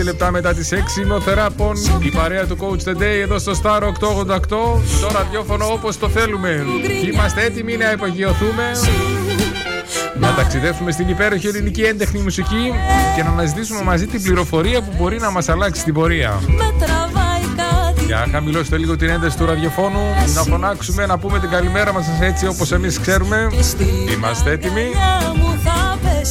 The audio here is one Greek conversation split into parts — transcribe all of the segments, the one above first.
16 λεπτά μετά τις 6 είμαι ο Θεράπων Η παρέα του Coach The Day εδώ στο Star 888 Το ραδιόφωνο όπως το θέλουμε Είμαστε έτοιμοι να επαγγειωθούμε να ταξιδεύουμε στην υπέροχη ελληνική έντεχνη μουσική και να αναζητήσουμε μαζί την πληροφορία που μπορεί να μας αλλάξει την πορεία. Με τραβάει κάτι Για να χαμηλώσετε λίγο την ένταση του ραδιοφώνου, να φωνάξουμε, να πούμε την καλημέρα μας έτσι όπως εμείς ξέρουμε. Είμαστε έτοιμοι.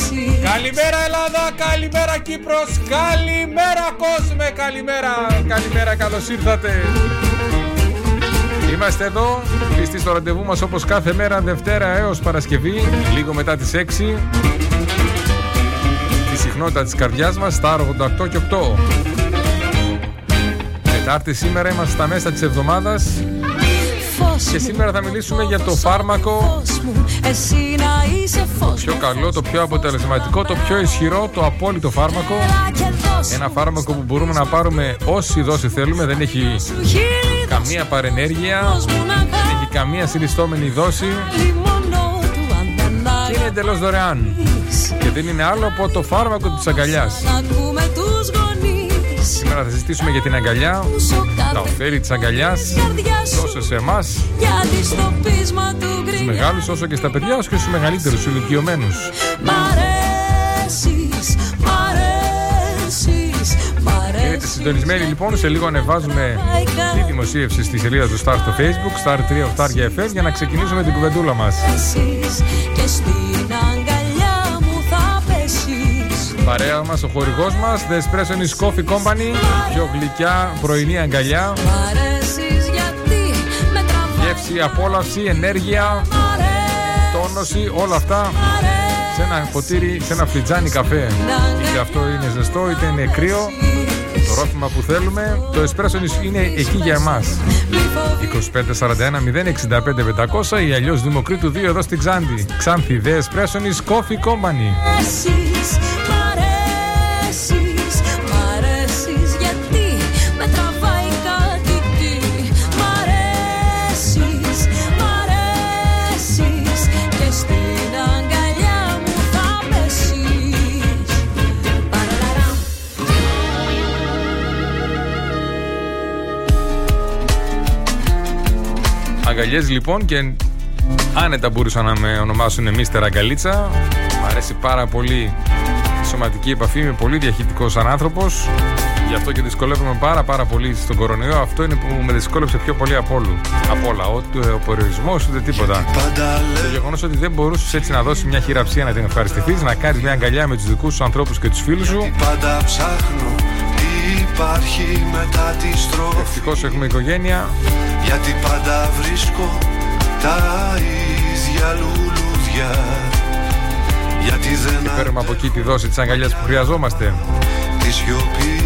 Καρδιά μου θα πέσει Καλημέρα Ελλάδα, καλημέρα Κύπρος, καλημέρα κόσμε, καλημέρα, καλημέρα, καλώς ήρθατε. Είμαστε εδώ, πιστοί στο ραντεβού μας όπως κάθε μέρα Δευτέρα έως Παρασκευή, λίγο μετά τις 6. Τη συχνότητα της καρδιάς μας, στα 88 και 8. Τετάρτη σήμερα είμαστε στα μέσα της εβδομάδας Φως και μου, σήμερα θα μιλήσουμε για το φάρμακο φως μου Εσύ να είσαι φως πιο μου, καλό, το πιο αποτελεσματικό, το πιο ισχυρό, το απόλυτο φάρμακο. και δώσ' Ένα μου φάρμακο που μπορούμε να πάρουμε όση δόση θέλουμε, δεν έχει σου χείλη καμία παρενέργεια, δώσ' μου να δεν χαρώ έχει καμία συνιστόμενη δόση Άλλη μόνο του αν δεν και είναι εντελώς δωρεάν. αγαπείς Και δεν είναι άλλο από το φάρμακο της αγκαλιάς. Σήμερα θα συζητήσουμε για την αγκαλιά, Πόσο τα κάθε ωφέλη της αγκαλιάς, καρδιάς σου. τόσο σε εμάς, Γιατί στο πείσμα του του γκρινιάς. μεγάλους, όσο και στα παιδιά, όσο και στους μεγαλύτερους, στους ηλικιωμένους. Μ' αρέσεις, μ' αρέσεις, μ' Μείνετε αρέσεις συντονισμένοι λοιπόν, σε λίγο ανεβάζουμε τη δημοσίευση στη σελίδα του Star στο Facebook, Star 3 8 FM, για να ξεκινήσουμε την κουβεντούλα μας. Παρέα μας, ο χορηγός μας, The Espresso is Coffee Company, η πιο γλυκιά πρωινή αγκαλιά. Μ' αρέσεις γιατί με τραβάει Γεύση, απόλαυση, ενέργεια, Μ' αρέσεις, τόνωση, όλα αυτά μ' αρέσεις σε ένα ποτήρι, σε ένα φλιτζάνι καφέ. Είτε αυτό είναι ζεστό, είτε είναι κρύο. Το ρόφημα που θέλουμε, το espresso είναι εκεί για εμάς. Μη φοβηθείς 2541 065 500 ή αλλιώς Δημοκρίτου 2 εδώ στην Ξάνθη. Ξάνθη, The Espresso is Coffee Company. Αγκαλιές λοιπόν και άνετα μπορούσαν να με ονομάσουν Μίστερ Αγκαλίτσα. Μ' αρέσει πάρα πολύ η σωματική επαφή, είμαι πολύ διαχειτικός σαν άνθρωπος. Γι' αυτό και δυσκολεύομαι πάρα πάρα πολύ στον κορονοϊό. Αυτό είναι που με δυσκόλεψε πιο πολύ από, όλου. από όλα. Ούτε ο περιορισμός ούτε τίποτα. Το γεγονός ότι δεν μπορούσες έτσι να δώσεις μια χειραψία να την ευχαριστηθείς, να κάνεις μια αγκαλιά με τους δικούς σου ανθρώπους και τους φίλους σου. Υπάρχει μετά τη στροφή Ευτυχώς έχουμε οικογένεια. Γιατί πάντα βρίσκω τα ίδια λουλούδια Γιατί δεν Παίρνουμε από εκεί τη δόση της αγκαλιάς που χρειαζόμαστε. τη σιωπή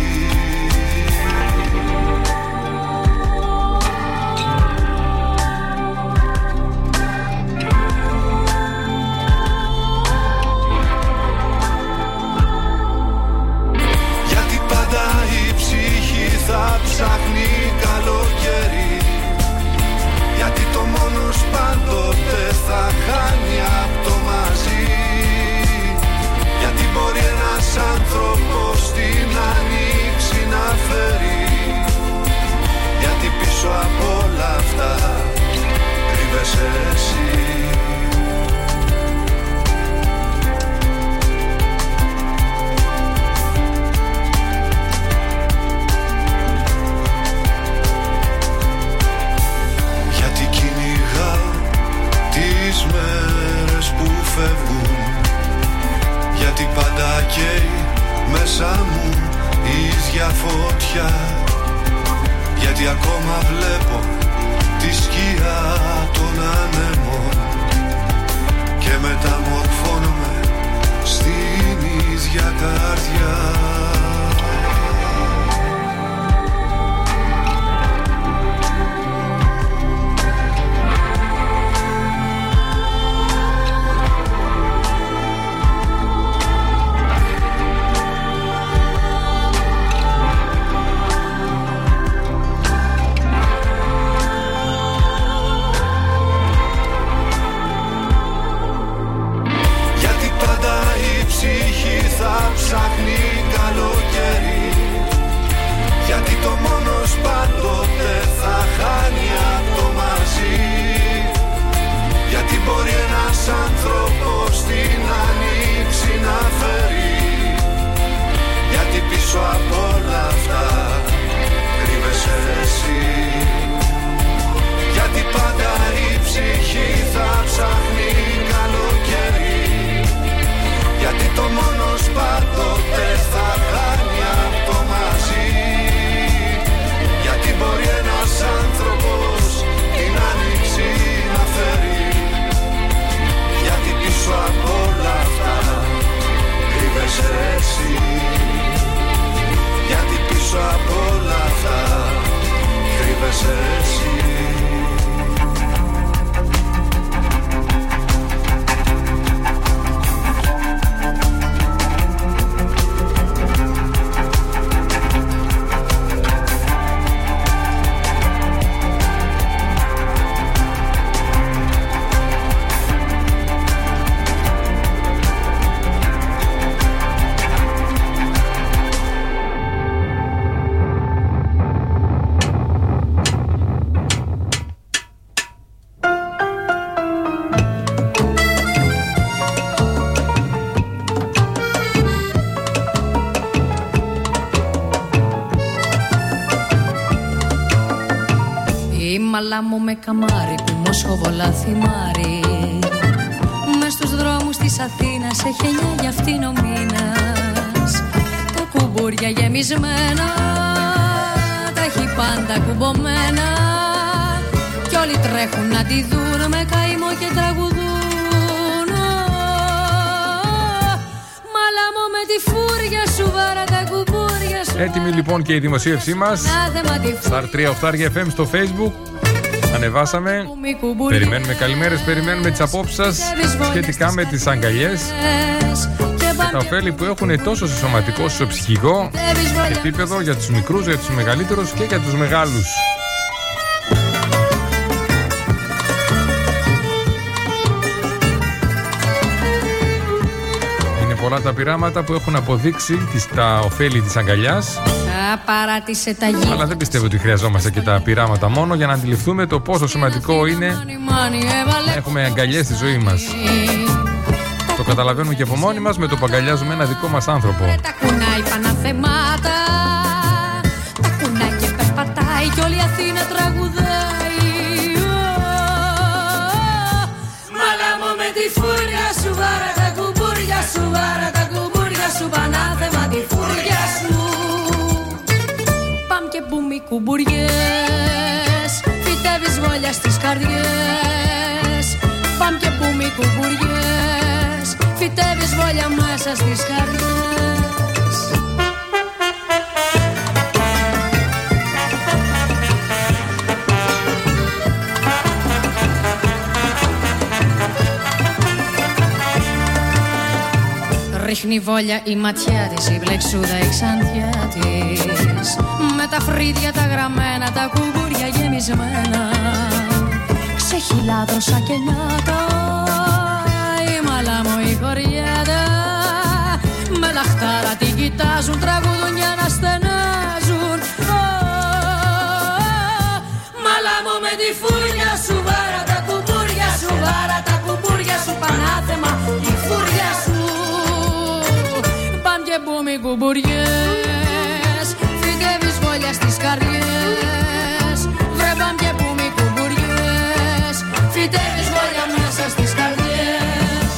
Γιατί ακόμα βλέπω τη σκιά των ανέμων Και μεταμορφώνομαι στην ίδια καρδιά πίσω από όλα αυτά Κρύβεσαι εσύ. Κρύβεσαι με καμάρι που μοσχοβολά θυμάρι Μες στους δρόμους της Αθήνας έχει εννιά για αυτήν ο μήνας Τα κουμπούρια γεμισμένα Τα έχει πάντα κουμπωμένα. Κι όλοι τρέχουν να τη δουν με καημό και τραγουδούν. Μαλάμω με τη φούρια σου βάρα τα κουμπούρια σου. Έτοιμη λοιπόν και η δημοσίευσή μας. Star 3 8 FM στο facebook Ανεβάσαμε. Περιμένουμε καλημέρες, περιμένουμε τις απόψεις σας σχετικά με τις αγκαλιές και τα ωφέλη που έχουν τόσο σε σωματικό όσο σε ψυχικό επίπεδο για τους μικρούς, για τους μεγαλύτερους και για τους μεγάλους. Είναι πολλά τα πειράματα που έχουν αποδείξει τα ωφέλη της αγκαλιάς παράτησε τα γη. Αλλά δεν πιστεύω ότι χρειαζόμαστε και τα πειράματα μόνο για να αντιληφθούμε το πόσο σημαντικό είναι να έχουμε αγκαλιές στη ζωή μας. Το καταλαβαίνουμε και από μόνοι μας με το που αγκαλιάζουμε ένα δικό μας άνθρωπο. Τα κουνάει παναθεμάτα. Τα κουνάει και περπατάει και όλη η Αθήνα τραγουδάει. Μαλάμω με τη φούρια σου βάρα τα κουμπούρια σου βάρα τα κουμπούρια σου πανάθεμα τη φούρια σου. Και μπούμι κουμπουριές Φυτεύεις βόλια στις καρδιές. Παμ και μπούμι κουμπουριές Φυτεύεις βόλια μέσα στις καρδιές Ρίχνει βόλια η ματιά της, η μπλεξούδα η ξαντιά της. Με τα φρύδια τα γραμμένα, τα κουμπούρια γεμισμένα. Ξεχυλάδρωσα και νιάτα, η μαλάμο η χωριέτα Με λαχτάρα την κοιτάζουν, τραγουδούν για να στενάζουν Μαλάμο με τη φούρια σου, βάρα τα κουμπούρια σου, βάρα τα κουμπούρια σου Πανάθεμα και μπούμι κουμπουριές. Φυτεύεις βόλια στις καρδιές. Βρε μπαμ και μπούμι κουμπουριές. Φυτεύεις βόλια μέσα στις καρδιές.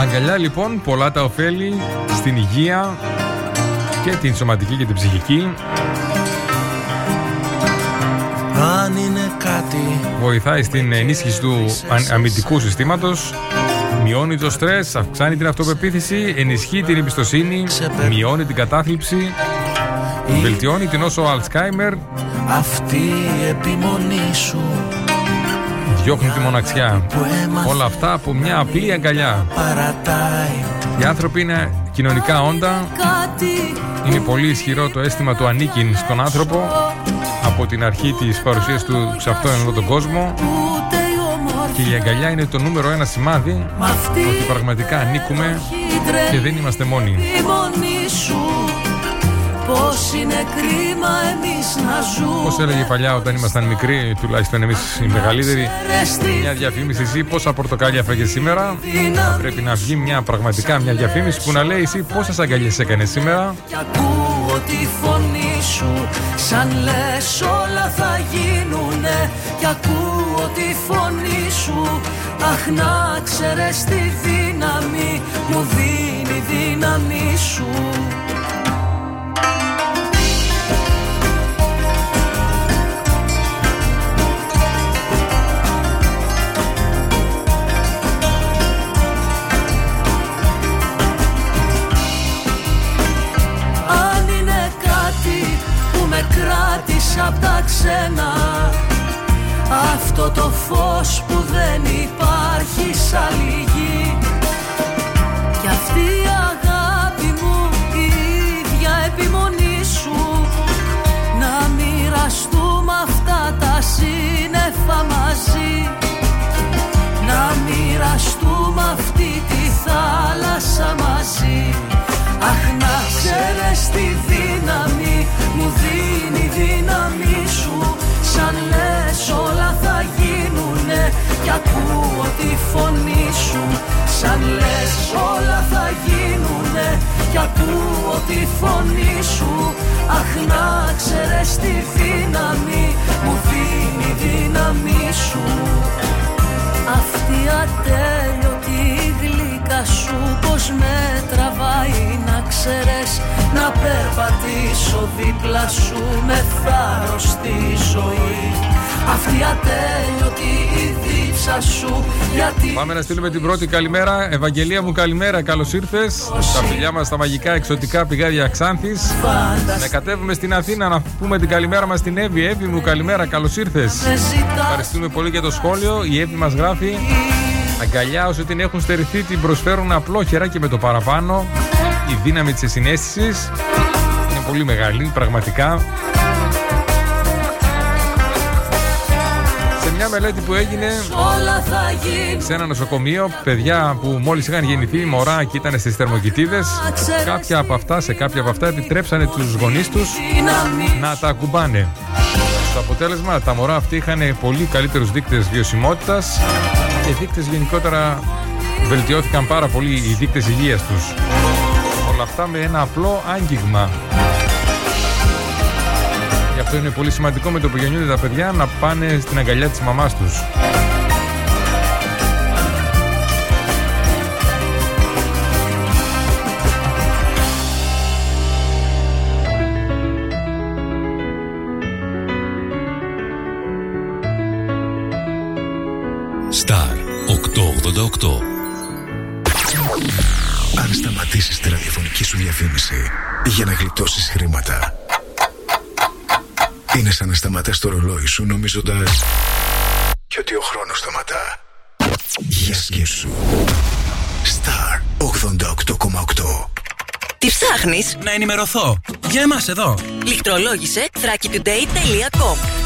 Αγκαλιά λοιπόν, πολλά τα ωφέλη στην υγεία και την σωματική και την ψυχική. Αν είναι κάτι Βοηθάει στην ενίσχυση του αμυντικού συστήματος Μειώνει το στρες, αυξάνει την αυτοπεποίθηση Ενισχύει την εμπιστοσύνη Μειώνει την κατάθλιψη Βελτιώνει την όσο Αλτσχάιμερ. Αυτή η επιμονή σου Διώχνει τη μοναξιά. Όλα αυτά από μια απλή αγκαλιά. Οι άνθρωποι είναι κοινωνικά όντα. Είναι πολύ ισχυρό το αίσθημα του ανήκειν στον άνθρωπο από την αρχή της παρουσίας του σε αυτόν τον κόσμο. Και η αγκαλιά είναι το νούμερο ένα σημάδι ότι πραγματικά ανήκουμε και δεν είμαστε μόνοι. Πώς είναι κρίμα εμείς να ζούμε. Πώς έλεγε παλιά όταν ήμασταν μικροί Τουλάχιστον εμείς οι μεγαλύτεροι Μια διαφήμιση εσύ πόσα πορτοκάλια φάγες σήμερα. Θα πρέπει να βγει μια πραγματικά μια διαφήμιση Που να λέει εσύ πόσες αγκαλιές έκανες σήμερα. Τη φωνή σου Σαν λες όλα θα γίνουνε. Κι ακούω τη φωνή σου Αχ να ξέρεις τη δύναμη Μου δίνει δύναμη σου Αυτό το φως που δεν υπάρχει σ' άλλη γη Κι αυτή η αγάπη μου η ίδια επιμονή σου. Να μοιραστούμε αυτά τα σύννεφα μαζί. Να μοιραστούμε αυτή τη θάλασσα μαζί. Αχ να ξέρεις τη δύναμη μου δίνει η δύναμη σου Σαν λες όλα θα γίνουνε κι ακούω τη φωνή σου. Σαν λες όλα θα γίνουνε κι ακούω τη φωνή σου. Αχ να ξέρεις τη δύναμη μου δίνει η δύναμη σου. Αυτή ατέλειωτη γλυκά σου πως με τραβάει να ξέρεις Να περπατήσω δίπλα σου με θάρρος στη ζωή Αυτή ατέλειωτη η δίψα σου γιατί Πάμε να στείλουμε την πρώτη καλημέρα. Ευαγγελία μου, καλημέρα, καλώς ήρθες. Τα φιλιά μας στα μαγικά εξωτικά πηγάδια Ξάνθη. Να κατέβουμε στην Αθήνα να πούμε την καλημέρα μας στην Εύη. Εύη μου, καλημέρα, καλώς ήρθες. με ζητάς Ευχαριστούμε πολύ για το σχόλιο. Η Εύη μας γράφει. Αγκαλιά όσοι την έχουν στερηθεί την προσφέρουν απλόχερα και με το παραπάνω. Η δύναμη της συνέστησης είναι πολύ μεγάλη, πραγματικά. Σε μια μελέτη που έγινε όλα θα γίνουν σε ένα νοσοκομείο, παιδιά που μόλις είχαν γεννηθεί, μωρά και ήταν στις θερμοκοιτίδες, κάποια από αυτά, σε κάποια από αυτά επιτρέψανε τους γονείς τους δύναμη να τα ακουμπάνε. Στο αποτέλεσμα, τα μωρά αυτοί είχαν πολύ καλύτερους δείκτες βιωσιμότητας και δείκτες γενικότερα βελτιώθηκαν πάρα πολύ οι δείκτες υγείας τους. Όλα αυτά με ένα απλό άγγιγμα. Γι' αυτό είναι πολύ σημαντικό με το που γεννιούνται τα παιδιά να πάνε στην αγκαλιά της μαμάς τους. Star 888. Αν σταματήσεις τη ραδιοφωνική σου διαφήμιση για να γλιτώσεις χρήματα, είναι σαν να σταματάς το ρολόι σου νομίζοντας και ότι ο χρόνος σταματά. Για σκέψου. Star 88,8. Τι ψάχνεις; Να ενημερωθώ. Για εμάς εδώ. Λιχτρολόγησε thrakitoday.com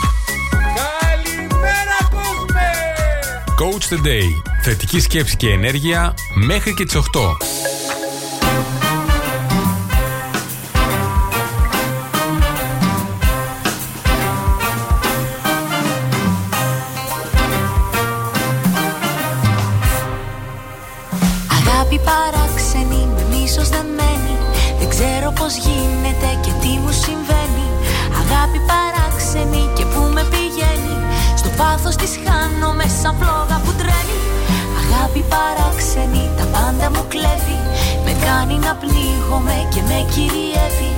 Coach the Day. Θετική σκέψη και ενέργεια μέχρι και τις 8. Αγάπη παράξενη με μίσος δεμένη Δεν ξέρω πως γίνεται και τι μου συμβαίνει Αγάπη παράξενη και που με πηγαίνει Στο πάθος της χάνομαι σαν φλόγα που τρέμει Αγάπη παράξενη τα πάντα μου κλέβει. Με κάνει να πνίγομαι και με κυριεύει.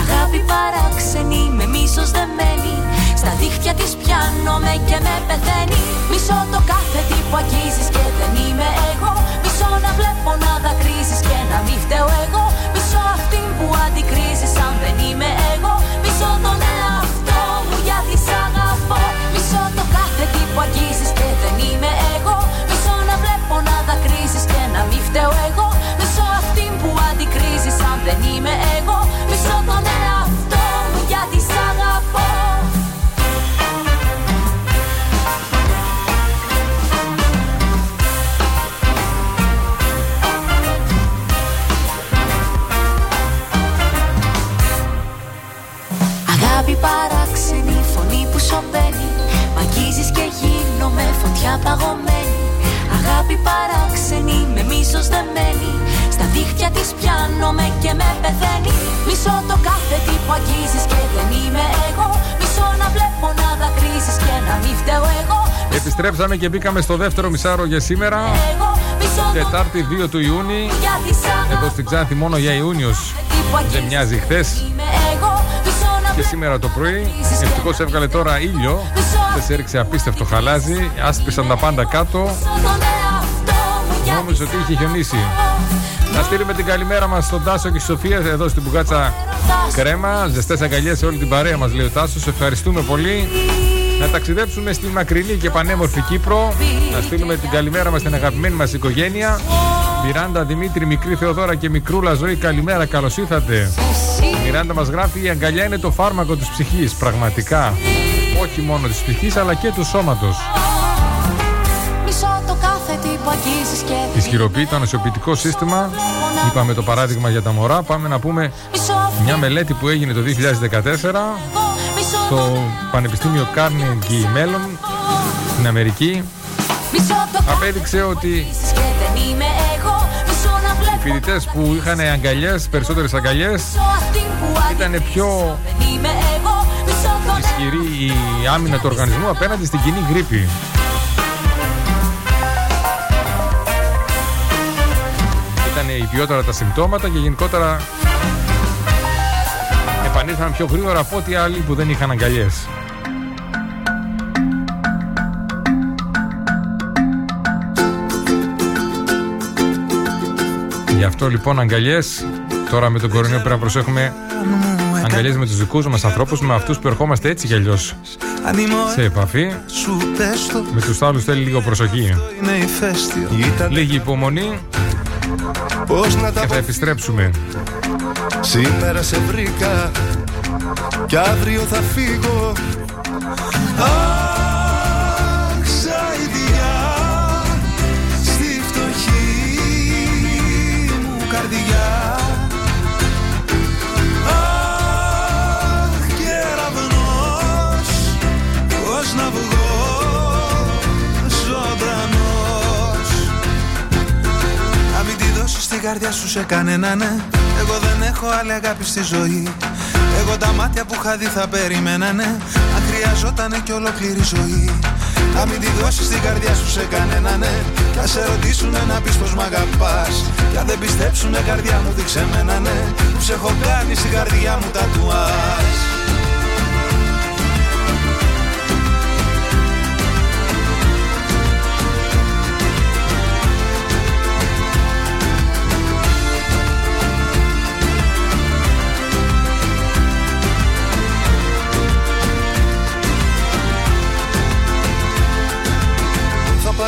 Αγάπη παράξενη με μίσος δεμένη Στα δίχτυα της πιάνομαι και με πεθαίνει. Μισώ το κάθε τι που αγγίζεις και δεν είμαι εγώ. Μισώ να βλέπω να δακρύζεις και να μην φταίω εγώ. Μισώ αυτήν που αντικρίζεις αν δεν είμαι εγώ. Μισώ τον εαυτό μου γιατί σ' αγαπώ. Μισώ το κάθε τι που αγγίζεις δεν είμαι εγώ. Μισώ τον εαυτό μου γιατί σ' αγαπώ. Αγάπη παράξενη, φωνή που σωπαίνει. Μ' αγγίζεις και γίνομαι φωτιά παγωμένη. Αγάπη παράξενη, και με πεθαίνει Μισώ το κάθε τι που αγγίζεις και δεν είμαι εγώ Μισώ να βλέπω να δακρύζεις και να μην φταίω εγώ Επιστρέψαμε και μπήκαμε στο δεύτερο μισάρο για σήμερα. Εγώ μισώ Τετάρτη 2 του Ιούνιου. Εδώ στην Ξάνθη μόνο για Ιούνιος δεν μοιάζει χθες. Και σήμερα το πρωί ευτυχώς έβγαλε τώρα ήλιο. Δεν έριξε απίστευτο χαλάζι. Άσπισαν τα πάντα κάτω. Νόμιζα ότι είχε χιονίσει. Να στείλουμε την καλημέρα μας στον Τάσο και στη Σοφία εδώ στην Πουγάτσα Κρέμα. Ζεστές αγκαλιές σε όλη την παρέα μας, λέει ο Τάσος. Ευχαριστούμε πολύ. Να ταξιδέψουμε στη μακρινή και πανέμορφη Κύπρο. Να στείλουμε την καλημέρα μας στην αγαπημένη μας οικογένεια. Μιράντα, Δημήτρη, μικρή Θεοδώρα και μικρούλα ζωή, καλημέρα, καλώς ήρθατε. Η Μιράντα μας γράφει: Η αγκαλιά είναι το φάρμακο της ψυχής. Πραγματικά. Όχι μόνο της ψυχής, αλλά και του σώματος. Ισχυροποιεί το ανοσιοποιητικό σύστημα. Είπαμε το παράδειγμα για τα μωρά. Πάμε να πούμε μια μελέτη που έγινε το 2014 στο Πανεπιστήμιο Carnegie Mellon στην Αμερική. Απέδειξε ότι οι φοιτητές που είχαν αγκαλιές, περισσότερες αγκαλιές, ήταν πιο ισχυρή η άμυνα του οργανισμού απέναντι στην κοινή γρήπη. Υπιότερα τα συμπτώματα και γενικότερα επανήλθαν πιο γρήγορα από ό,τι άλλοι που δεν είχαν αγκαλιές. Γι' αυτό λοιπόν αγκαλιές. Τώρα με τον κορονοϊό πρέπει να προσέχουμε αγκαλιές με τους δικούς μας ανθρώπους Με αυτούς που ερχόμαστε έτσι κι αλλιώς Σε επαφή. Με τους άλλους θέλει λίγο προσοχή. Λίγη υπομονή Και θα επιστρέψουμε. Σήμερα σε βρήκα Κι αύριο θα φύγω την καρδιά σου σε κανένα ναι. Εγώ δεν έχω άλλη αγάπη στη ζωή. Εγώ τα μάτια που είχα δει θα περιμένανε Αν χρειαζότανε κι ολόκληρη ζωή. Να μην τη δώσεις την καρδιά σου σε κανένα ναι. Κι ας σε ρωτήσουνε να πεις πως μ' αγαπάς. Κι αν δεν πιστέψουνε καρδιά μου δείξε μένα ναι. Που σε έχω κάνει στην καρδιά μου τατουάς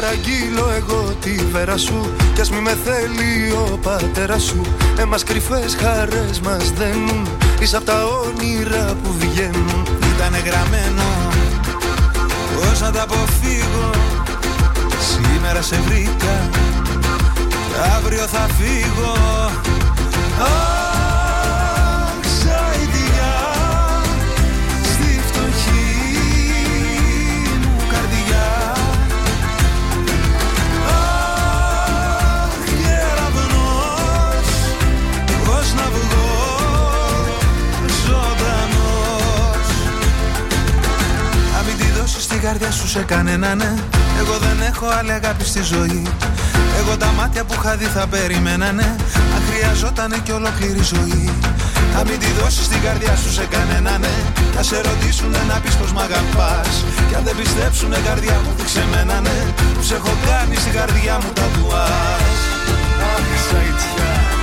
παραγγείλω εγώ τη βέρα σου. Κι ας μη με θέλει ο πατέρας σου. Εμάς κρυφές χαρές μας δένουν. Είσαι απ' τα όνειρα που βγαίνουν. Ήτανε γραμμένο Πώς να τα αποφύγω. Σήμερα σε βρήκα Αύριο θα φύγω καρδιά σου σε κανένα ναι. Εγώ δεν έχω άλλη αγάπη στη ζωή. Εγώ τα μάτια που είχα δει θα περιμένανε Αν χρειαζότανε κι ολόκληρη ζωή. Θα μην τη δώσεις την καρδιά σου σε κανένα ναι. Θα σε ρωτήσουνε να πεις πως μ' αγαπάς. Κι αν δεν πιστέψουνε καρδιά μου δείξε μένα ναι. Που σε έχω κάνει στην καρδιά μου τα τουάς. Αχ,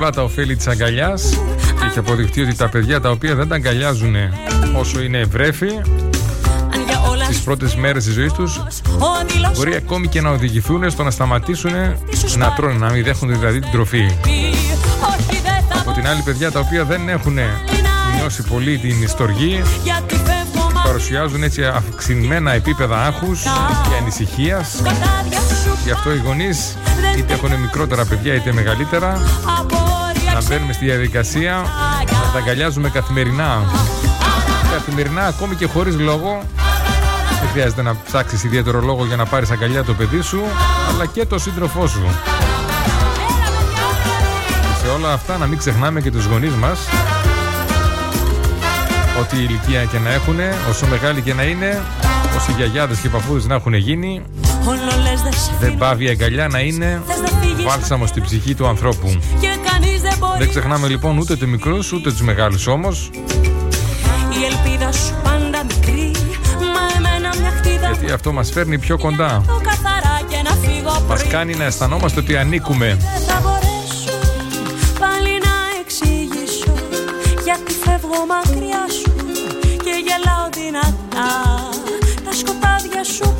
πολλά και πολλαπλά τα ωφέλη της αγκαλιάς. Έχει αποδειχτεί ότι τα παιδιά τα οποία δεν τα αγκαλιάζουν όσο είναι βρέφη, τις πρώτες μέρες της ζωής τους, μπορεί ακόμη και να οδηγηθούν στο να σταματήσουν να τρώνε, να μην δέχονται δηλαδή την τροφή. Από την άλλη, παιδιά τα οποία δεν έχουν νιώσει πολύ την ιστοργή, παρουσιάζουν έτσι αυξημένα επίπεδα άγχους και ανησυχίας. Γι' αυτό οι γονείς είτε έχουν μικρότερα παιδιά είτε μεγαλύτερα να μπαίνουμε στη διαδικασία να τα αγκαλιάζουμε καθημερινά. Καθημερινά ακόμη και χωρίς λόγο. Δεν χρειάζεται να ψάξεις ιδιαίτερο λόγο για να πάρεις αγκαλιά το παιδί σου αλλά και το σύντροφό σου. Και σε όλα αυτά να μην ξεχνάμε και τους γονείς μας Ό,τι ηλικία και να έχουν, όσο μεγάλη και να είναι, όσοι γιαγιάδες και παππούδες να έχουν γίνει, δεν πάβει η αγκαλιά να είναι βάλσαμο στην ψυχή του ανθρώπου. Δεν ξεχνάμε λοιπόν ούτε τους μικρούς ούτε τους μεγάλους όμως. Η ελπίδα σου πάντα μικρή, μα εμένα μια χτίδα Γιατί αυτό μας φέρνει πιο κοντά. Μας κάνει να αισθανόμαστε ότι ανήκουμε. Δεν Τα σκοτάδια σου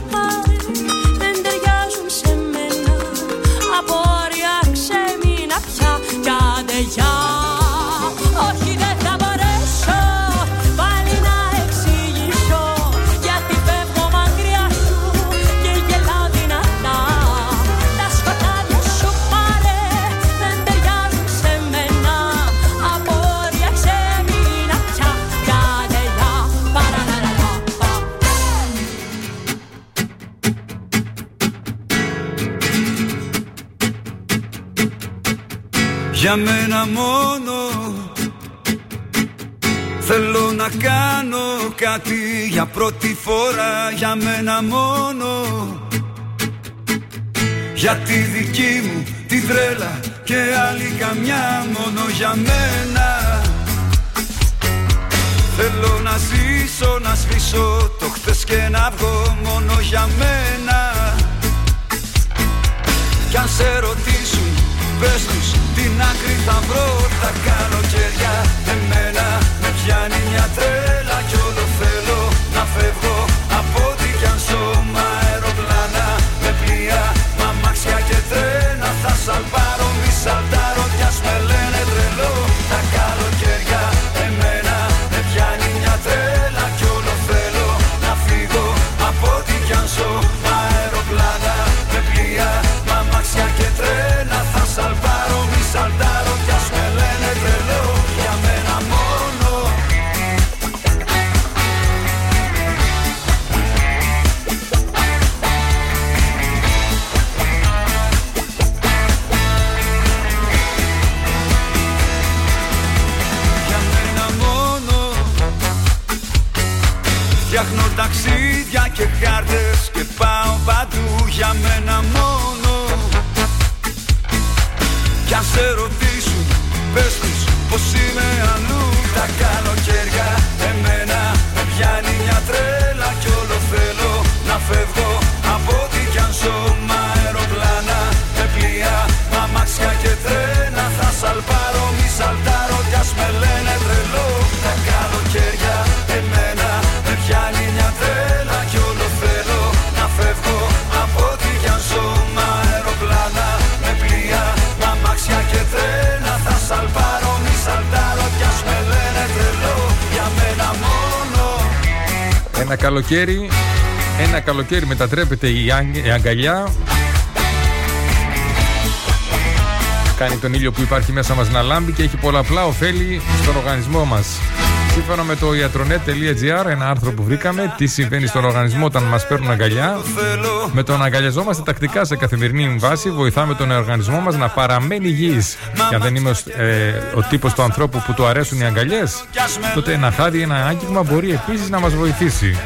Για μένα μόνο. Θέλω να κάνω κάτι για πρώτη φορά. Για μένα μόνο. Για τη δική μου τη τρέλα Και άλλη καμιά μόνο. Για μένα. Θέλω να ζήσω, να σβήσω το χτες και να βγω μόνο για μένα. Κι αν σε ρωτήσουν Πες τους την άκρη θα βρω τα καλοκαιριά Εμένα με πιάνει μια τρέλα Ένα καλοκαίρι ένα καλοκαίρι μετατρέπεται η, η αγκαλιά. Κάνει τον ήλιο που υπάρχει μέσα μας να λάμπει Και έχει πολλαπλά ωφέλη στον οργανισμό μας Σύμφωνα με το iAtronet.gr, ένα άρθρο που βρήκαμε, τι συμβαίνει στον οργανισμό όταν μας παίρνουν αγκαλιά. Με το να αγκαλιαζόμαστε τακτικά σε καθημερινή βάση, βοηθάμε τον οργανισμό μας να παραμένει υγιής. Και αν δεν είμαι ε, ο τύπος του ανθρώπου που του αρέσουν οι αγκαλιές, τότε ένα χάδι, ένα άγγιγμα μπορεί επίσης να μας βοηθήσει.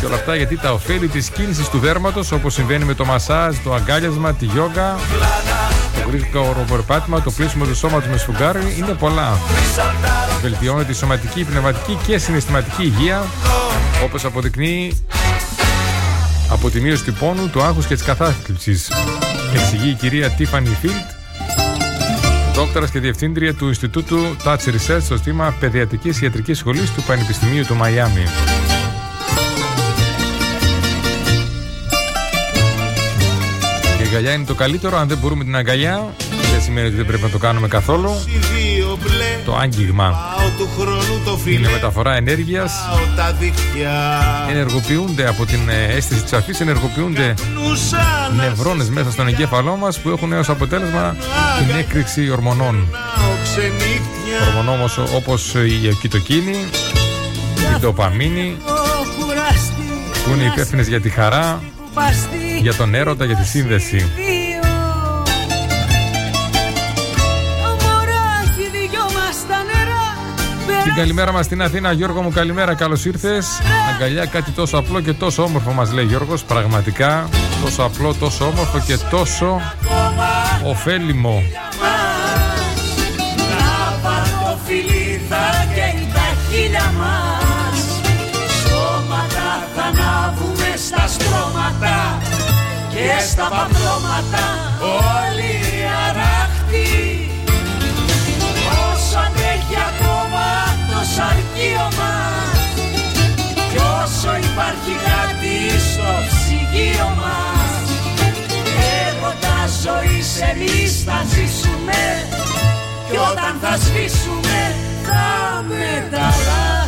Και όλα αυτά γιατί τα ωφέλη της κίνησης του δέρματος, όπως συμβαίνει με το μασάζ, το αγκάλιασμα, τη γιόγκα, το γρήγορο περπάτημα, το πλήσιμο του σώματος με σφουγγάρι, είναι πολλά. Βελτιώνεται η σωματική, η πνευματική και συναισθηματική υγεία, όπως αποδεικνύει από τη μείωση του πόνου, του άγχους και της καθάθλιψη. Εξηγεί η κυρία Τίφανη Φίλτ, δόκτωρας και διευθύντρια του Ινστιτούτου Touch Research στο στήμα Παιδιατρική Ιατρικής Σχολής του Πανεπιστημίου του Μαϊάμι. Η αγκαλιά είναι το καλύτερο. Αν δεν μπορούμε την αγκαλιά, δεν σημαίνει ότι δεν πρέπει να το κάνουμε καθόλου. Το άγγιγμα είναι μεταφορά ενέργειας. Ενεργοποιούνται από την ε, αίσθηση της αφής, ενεργοποιούνται νευρώνες μέσα στον εγκέφαλό μας που έχουν έως αποτέλεσμα την έκρηξη ορμονών. Ορμονών όπως η οκυτοκίνη, η ντοπαμίνη, που είναι υπεύθυνες για τη χαρά, για τον έρωτα, για τη σύνδεση. Την καλημέρα μας στην Αθήνα Γιώργο μου καλημέρα καλώς ήρθες. Αγκαλιά κάτι τόσο απλό και τόσο όμορφο μας λέει Γιώργος Πραγματικά. Τόσο απλό, τόσο όμορφο και τόσο ωφέλιμο και στα παπλώματα όλοι αράχτοι. Όσο αντέχει ακόμα το σαρκείο μας κι όσο υπάρχει κάτι στο ψυγείο μας έρωτας ζωής εμείς θα ζήσουμε. Κι όταν θα σβήσουμε θα μεταλλάχτει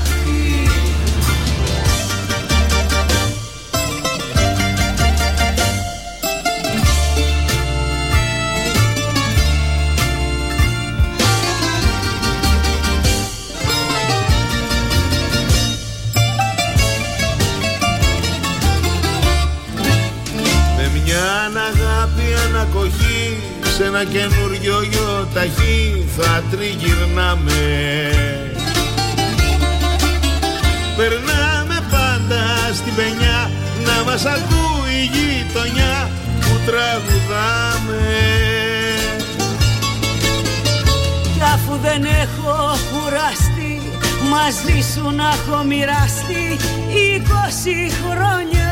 ανακοχή σε ένα καινούριο γιοταχή θα τριγυρνάμε. Περνάμε πάντα στην πενιά να μας ακούει η γειτονιά που τραγουδάμε. Κι αφού δεν έχω κουραστεί μαζί σου να έχω μοιραστεί είκοσι χρόνια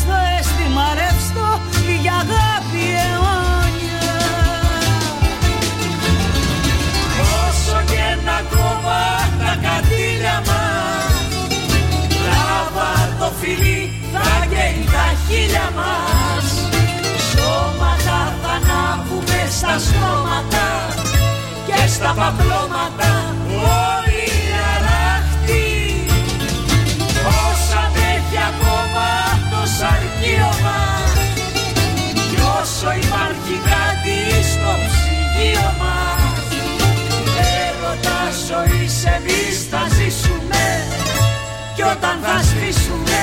στο αίσθημα ρεύστο για αγάπη αιώνια. Όσο και να κόβα τα κατήλια μας Λάβα το φιλί θα καίει τα χείλια μας. Σώματα θα ανάβουμε στα στρώματα και στα παπλώματα όλοι σαρκείο μας Κι όσο υπάρχει κάτι στο ψυγείο μας Έρωτα ζωής εμείς θα ζήσουμε. Κι όταν θα σβήσουμε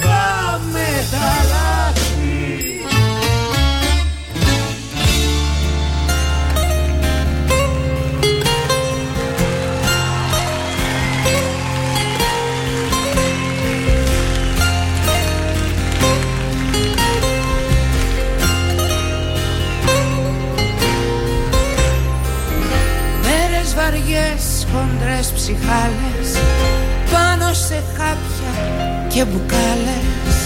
θα μεταλλάξει βαριές ψυχάλες πάνω σε χάπια και μπουκάλες.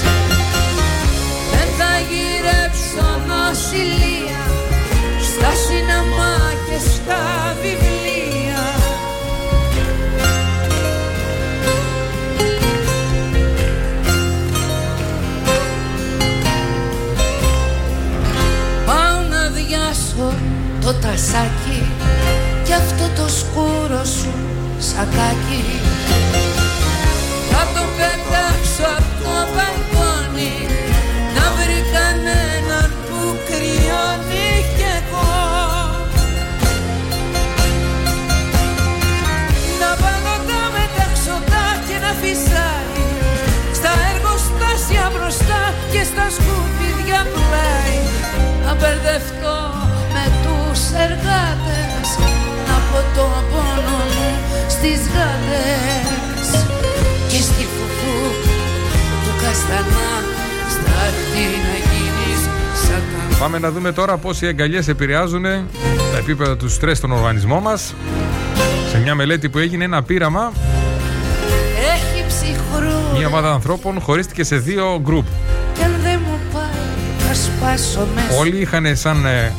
Δεν θα γυρέψω νοσηλεία στα σινεμά και στα βιβλία. Πάω να διάσω το τασάκι κι αυτό το σκούρο σου σακάκι. Θα το πετάξω από το μπαλκόνι Να βρει κανέναν που κρυώνει κι εγώ. Να βάλω τα μεταξωτά και να φυσάει Στα εργοστάσια μπροστά και στα σκουπίδια πλάι Να μπερδευτώ με τους εργάτες στις γάτες και στη φουφού του καστανά. Στάχτη να γίνεις σαν Πάμε να δούμε τώρα πώς οι αγκαλιές επηρεάζουν τα επίπεδα του στρες στον οργανισμό μας. Σε μια μελέτη που έγινε ένα πείραμα, Έχει ψυχρού. Μια ομάδα ανθρώπων χωρίστηκε σε δύο γκρουπ. κι αν δεν μου πάει θα σπάσω μέσα. Όλοι είχαν σαν ε,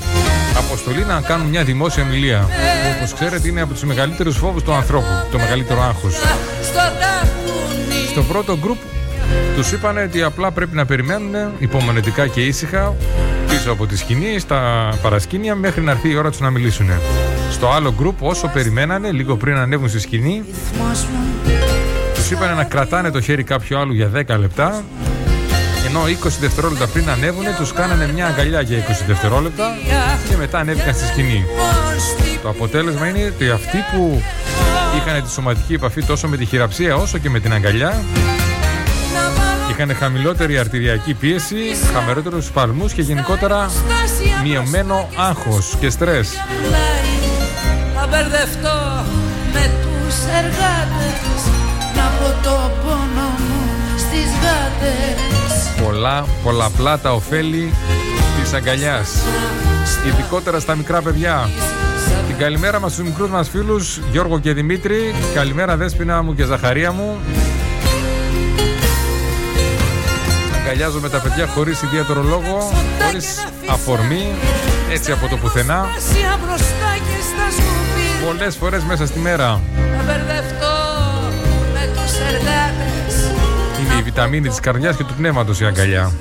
αποστολή να κάνουν μια δημόσια μιλία. Που, όπως ξέρετε είναι από τους μεγαλύτερους φόβους του ανθρώπου, το μεγαλύτερο άγχος. στο τάφουνι Στο πρώτο γκρουπ τους είπαν ότι απλά πρέπει να περιμένουν υπομονετικά και ήσυχα πίσω από τη σκηνή, στα παρασκήνια, μέχρι να έρθει η ώρα τους να μιλήσουν. Στο άλλο γκρουπ, όσο περιμένανε, λίγο πριν ανέβουν στη σκηνή, ρυθμός μου τους είπαν να κρατάνε το χέρι κάποιου άλλου για 10 λεπτά, ενώ 20 δευτερόλεπτα πριν ανέβουν, τους κάνανε μια αγκαλιά για 20 δευτερόλεπτα και μετά ανέβηκαν στη σκηνή. Το αποτέλεσμα είναι ότι αυτοί που είχαν τη σωματική επαφή τόσο με τη χειραψία όσο και με την αγκαλιά είχαν χαμηλότερη αρτηριακή πίεση, χαμηλότερους σπαλμούς και γενικότερα μειωμένο άγχος και στρες. Θα μπερδευτώ με τους εργάτες Να πω το πόνο μου στις γάτες Πολλά, πολλαπλά τα ωφέλη της αγκαλιάς. Ειδικότερα στα μικρά παιδιά. Την καλημέρα μας στους μικρούς μας φίλους Γιώργο και Δημήτρη. Καλημέρα Δέσποινα μου και Ζαχαρία μου. Αγκαλιάζω με τα παιδιά χωρίς ιδιαίτερο λόγο, χωρίς αφορμή, έτσι από το πουθενά. Ασία μπροστά και στα σκουπίδια Πολλές φορές μέσα στη μέρα. Βιταμίνη της καρδιάς και του πνεύματος η αγκαλιά.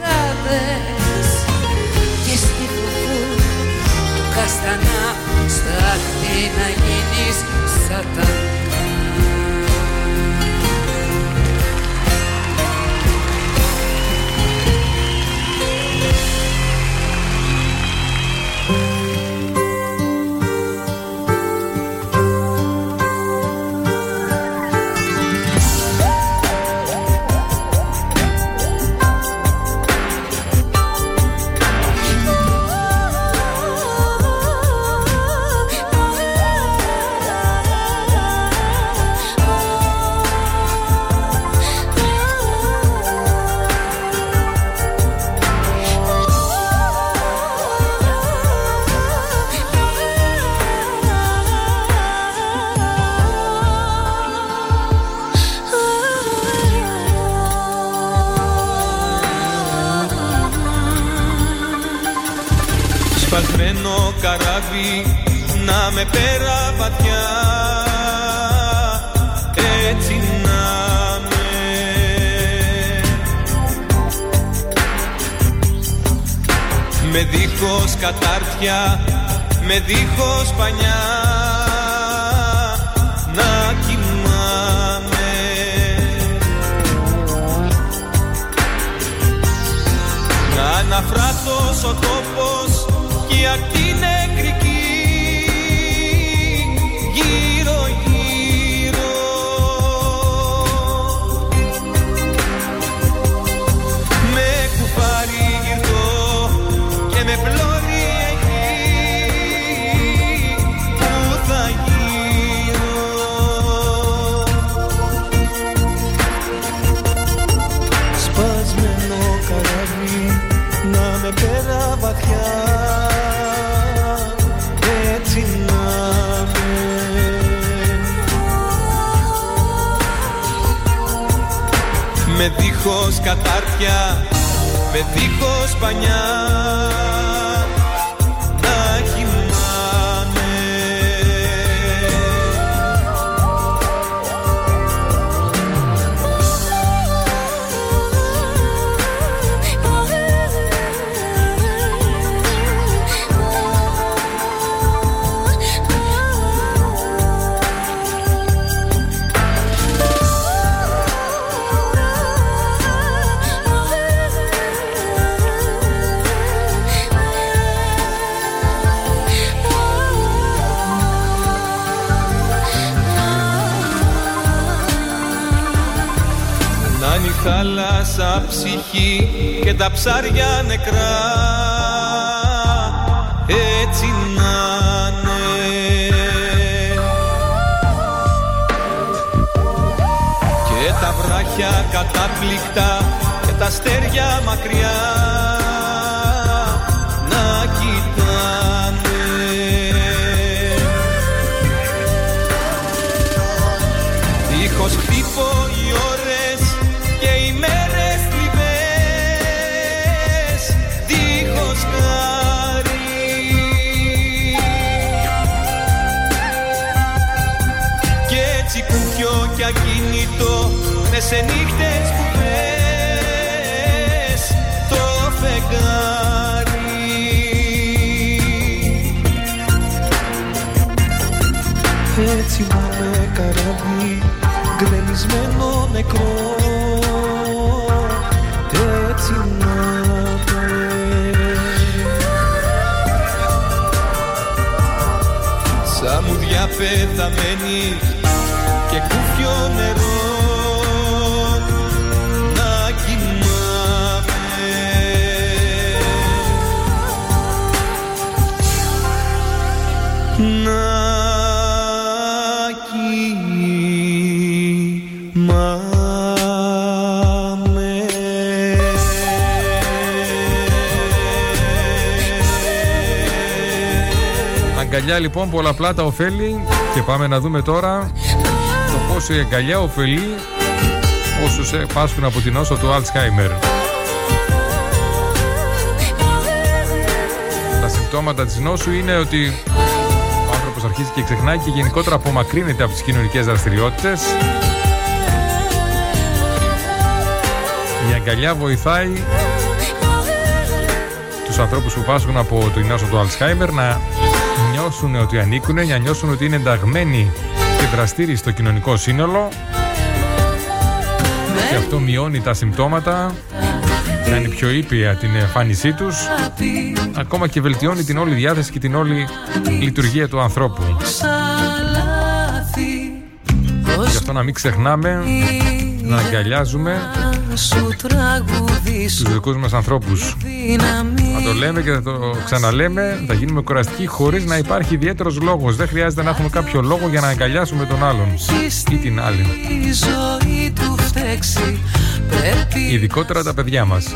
γάτες Και δίχως κατάρτια, με δίχως πανιά. Να κοιμάμαι. Να αναφράτως ο τόπος και η δίχως κατάρτια, με δίχως πανιά θάλασσα ψυχή και τα ψάρια νεκρά. Έτσι να Και τα βράχια κατάπληκτα και τα στέρια μακριά. Σε νύχτες που θες το φεγγάρι. Έτσι να με καράβι γκρεμισμένο νεκρό. Έτσι να με Σαν μουδιά πεθαμένη Αγκαλιά λοιπόν πολλαπλά τα ωφέλη και πάμε να δούμε τώρα το πόσο η αγκαλιά ωφελεί όσους ε, πάσχουν από την νόσο του Alzheimer. Τα συμπτώματα της νόσου είναι ότι ο άνθρωπος αρχίζει και ξεχνάει και γενικότερα απομακρύνεται από τις κοινωνικές δραστηριότητες. Η αγκαλιά βοηθάει τους ανθρώπους που πάσχουν από την νόσο του Alzheimer να νιώσουν ότι ανήκουν, να νιώσουν ότι είναι ενταγμένοι και δραστήριοι στο κοινωνικό σύνολο. Και αυτό μειώνει τα συμπτώματα κάνει πιο ήπια την εμφάνισή τους ακόμα και βελτιώνει την όλη διάθεση και την όλη λειτουργία του ανθρώπου. Γι' αυτό να μην ξεχνάμε να αγκαλιάζουμε σου τραγουδήσω τους δικούς μας ανθρώπους θα το λέμε και θα το ξαναλέμε, θα γίνουμε κουραστικοί χωρίς να υπάρχει ιδιαίτερος λόγος. Δεν χρειάζεται να έχουμε κάποιο λόγο για να αγκαλιάσουμε τον άλλον ή την άλλη. η ζωή του φταίξει Πρέπει Ειδικότερα τα παιδιά μας.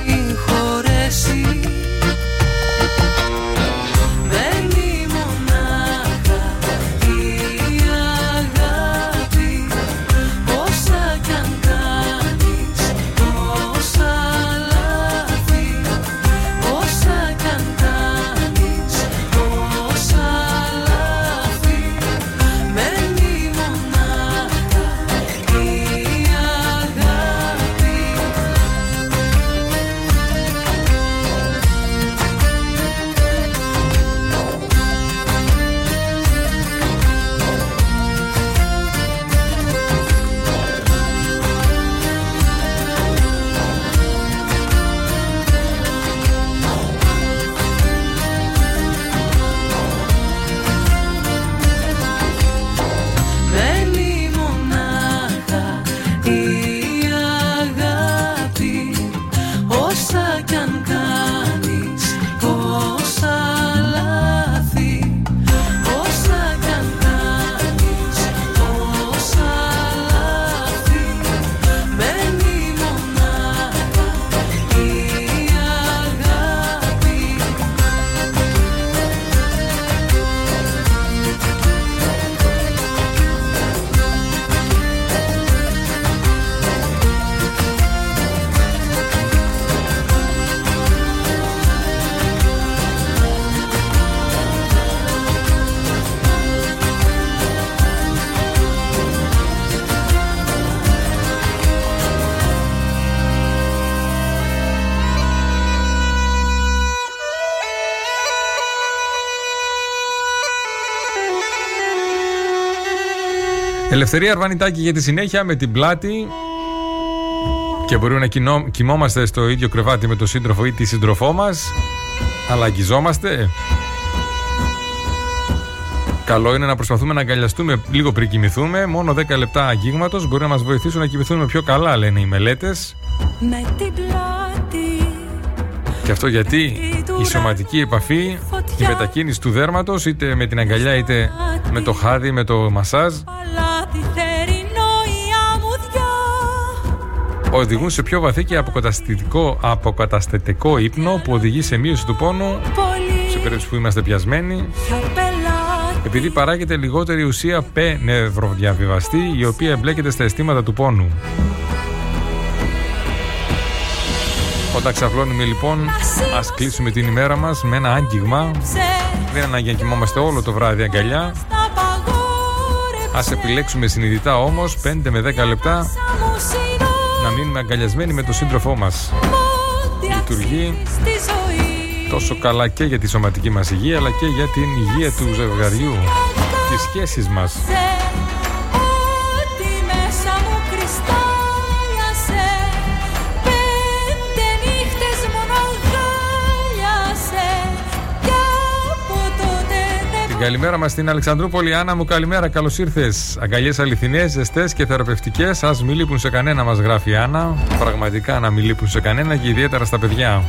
Ελευθερία Αρβανιτάκη για τη συνέχεια με την πλάτη. Και μπορούμε να κοινώ- κοιμόμαστε στο ίδιο κρεβάτι με τον σύντροφο ή τη σύντροφό μας. Αλλά αγγιζόμαστε. Καλό είναι να προσπαθούμε να αγκαλιαστούμε λίγο πριν κοιμηθούμε. Μόνο 10 λεπτά αγγίγματο μπορεί να μας βοηθήσουν να κοιμηθούμε πιο καλά, λένε οι μελέτες. Με την πλάτη Και αυτό γιατί η σωματική επαφή, η μετακίνηση του δέρματος, είτε με την αγκαλιά είτε με το χάδι, με το μασάζ, οδηγούν σε πιο βαθύ και αποκαταστατικό, αποκαταστατικό ύπνο που οδηγεί σε μείωση του πόνου σε περίπτωση που είμαστε πιασμένοι επειδή παράγεται λιγότερη ουσία π νευροδιαβιβαστή η οποία εμπλέκεται στα αισθήματα του πόνου. Όταν ξαφλώνουμε λοιπόν, ας κλείσουμε την ημέρα μας με ένα άγγιγμα. Δεν είναι ανάγκη να κοιμόμαστε όλο το βράδυ αγκαλιά. Ας επιλέξουμε συνειδητά όμως 5 με 10 λεπτά να μείνουμε αγκαλιασμένοι με τον σύντροφό μας. Λειτουργεί τόσο καλά και για τη σωματική μας υγεία αλλά και για την υγεία του ζευγαριού, τις σχέσεις μας. Καλημέρα μας στην Αλεξανδρούπολη. Άννα μου, καλημέρα, καλώς ήρθες. Αγκαλιές αληθινές, ζεστές και θεραπευτικές. Α μην λείπουν σε κανένα, μας γράφει η Άννα. Πραγματικά να μην λείπουν σε κανένα και ιδιαίτερα στα παιδιά.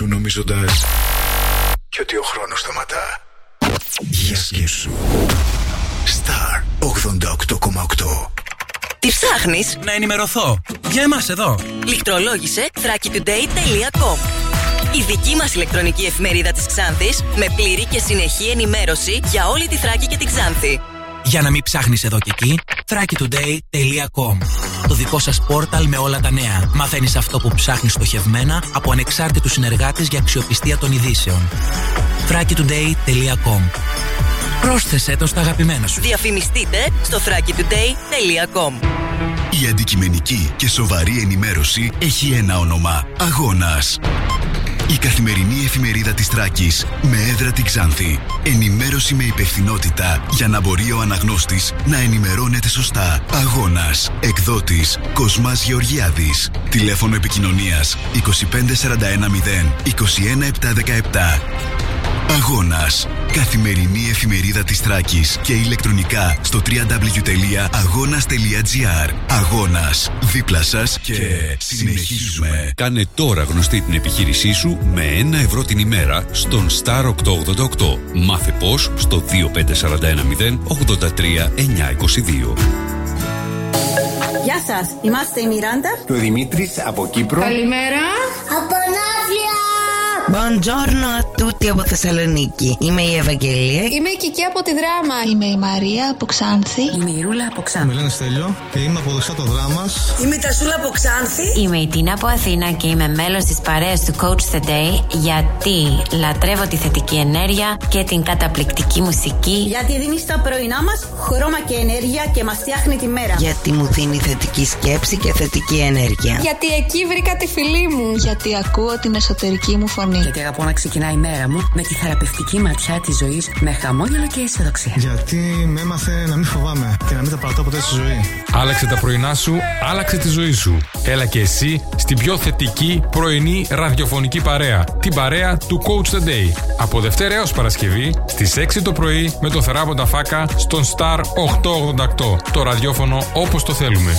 Σου νομίζοντας και ότι ο χρόνος σταματά. Για σκέψου. Star 88,8 Τι ψάχνεις; Να ενημερωθώ. Για εμάς εδώ. Λιχτρολόγησε thrakitoday.com Η δική μας ηλεκτρονική εφημερίδα της Ξάνθης με πλήρη και συνεχή ενημέρωση για όλη τη Θράκη και την Ξάνθη. Για να μην ψάχνεις εδώ και εκεί, thrakitoday.com Το δικό σας πόρταλ με όλα τα νέα. Μαθαίνεις αυτό που ψάχνεις στοχευμένα από ανεξάρτητους συνεργάτες για αξιοπιστία των ειδήσεων. thrakitoday.com Πρόσθεσέ το στα αγαπημένα σου. Διαφημιστείτε στο thrakitoday.com Η αντικειμενική και σοβαρή ενημέρωση έχει ένα όνομα. Αγώνας. Η καθημερινή εφημερίδα της Τράκης με έδρα την Ξάνθη. Ενημέρωση με υπευθυνότητα για να μπορεί ο αναγνώστης να ενημερώνεται σωστά. Αγώνας. Εκδότης Κοσμάς Γεωργιάδης. Τηλέφωνο επικοινωνίας 25410 21717. Αγώνας. Καθημερινή εφημερίδα της Τράκης και ηλεκτρονικά στο www.agonas.gr Αγώνας. Δίπλα σας και συνεχίζουμε. Κάνε τώρα γνωστή την επιχείρησή σου με 1 ευρώ την ημέρα στον Star 888. Μάθε πώς στο 25410 83 922. Γεια σας, είμαστε η Μιράντα Και ο Δημήτρης από Κύπρο. Καλημέρα Από Ναύλια! Buongiorno a tutti από Θεσσαλονίκη. Είμαι η Ευαγγελία. Είμαι η Κική από τη δράμα. Είμαι η Μαρία από Ξάνθη. Είμαι η Ρούλα από Ξάνθη. Με λένε Στέλιο και είμαι από δεξιά το δράμα. Είμαι η Τασούλα από Ξάνθη. Είμαι η Τίνα από Αθήνα και είμαι μέλος της παρέας του Coach the Day γιατί λατρεύω τη θετική ενέργεια και την καταπληκτική μουσική. Γιατί δίνει στα πρωινά μας χρώμα και ενέργεια και μας φτιάχνει τη μέρα. Γιατί μου δίνει θετική σκέψη και θετική ενέργεια. Γιατί εκεί βρήκα τη φιλή μου. Γιατί ακούω την εσωτερική μου φωνή. Γιατί αγαπώ να ξεκινάει η μέρα μου με τη θεραπευτική ματιά της ζωής με χαμόγελο και αισιοδοξία. Γιατί με έμαθε να μην φοβάμαι και να μην τα παρατώ ποτέ στη ζωή. Άλλαξε τα πρωινά σου, άλλαξε τη ζωή σου. Έλα και εσύ στην πιο θετική πρωινή ραδιοφωνική παρέα. Την παρέα του Coach the Day. Από Δευτέρα έως Παρασκευή στις 6 το πρωί με το Θεράποντα Φάκα στον Star 888. Το ραδιόφωνο όπως το θέλουμε.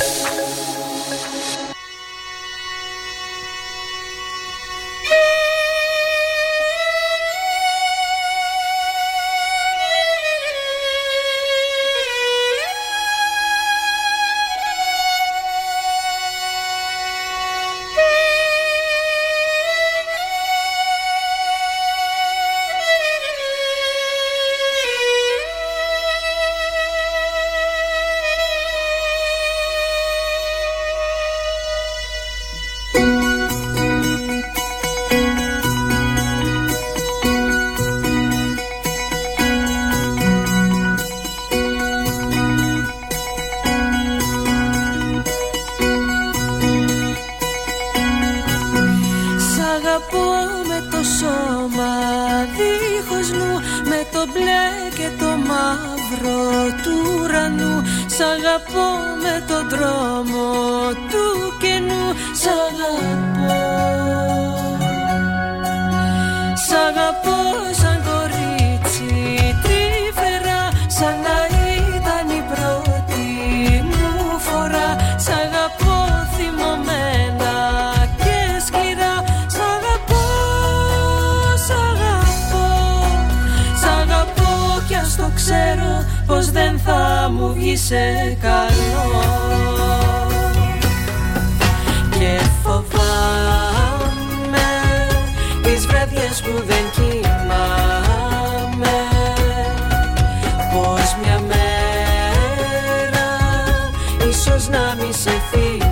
Ίσως να μη σε θυμάμαι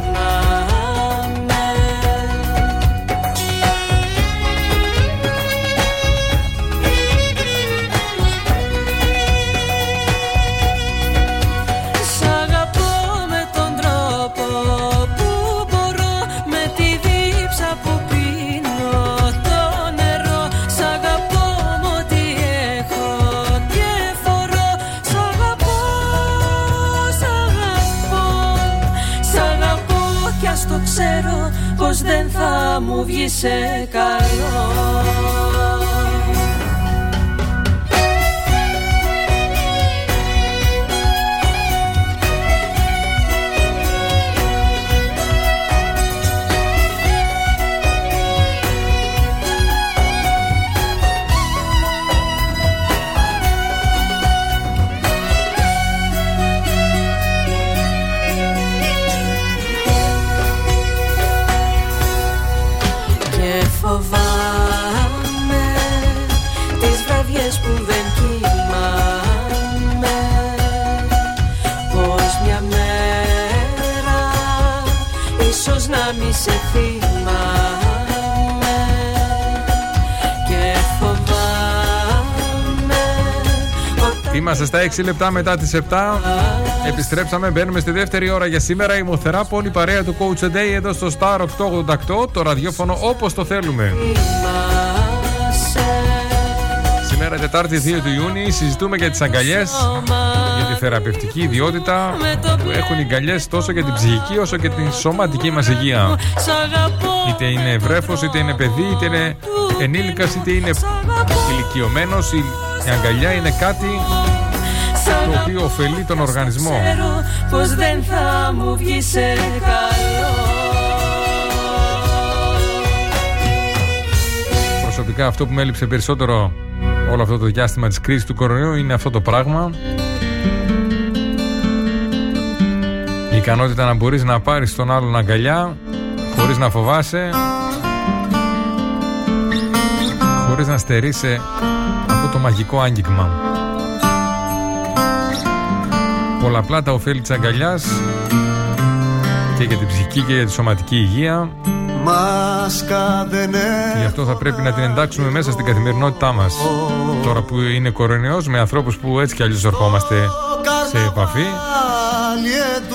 μου βγει σε καλό Είμαστε στα 6 λεπτά μετά τις 7. Επιστρέψαμε, μπαίνουμε στη δεύτερη ώρα για σήμερα. Η Μοθεράπολη παρέα του Coach a Day εδώ στο Star 888, το ραδιόφωνο όπως το θέλουμε. Σήμερα Τετάρτη 2 του Ιούνιου συζητούμε για τις αγκαλιές, για τη θεραπευτική ιδιότητα που έχουν οι αγκαλιές τόσο για την ψυχική όσο και την σωματική μας υγεία. Σ' αγαπώ Είτε είναι βρέφος, είτε είναι παιδί, είτε είναι ενήλικας, είτε είναι ηλικιωμένος. Η η αγκαλιά είναι κάτι το οποίο ωφελεί τον οργανισμό. Ξέρω πως δεν θα μου βγει σε καλό Προσωπικά αυτό που με έλειψε περισσότερο όλο αυτό το διάστημα της κρίσης του κορονοϊού είναι αυτό το πράγμα. Η ικανότητα να μπορείς να πάρεις τον άλλον αγκαλιά χωρίς να φοβάσαι μπορείς να στερήσει αυτό το μαγικό άγγιγμα. Πολλαπλά τα ωφέλη της αγκαλιάς και για την ψυχική και για τη σωματική υγεία. Γι' αυτό θα πρέπει να την εντάξουμε μέσα στην καθημερινότητά μας. Τώρα που είναι κορονοϊός με ανθρώπους που έτσι κι αλλιώς ερχόμαστε σε επαφή.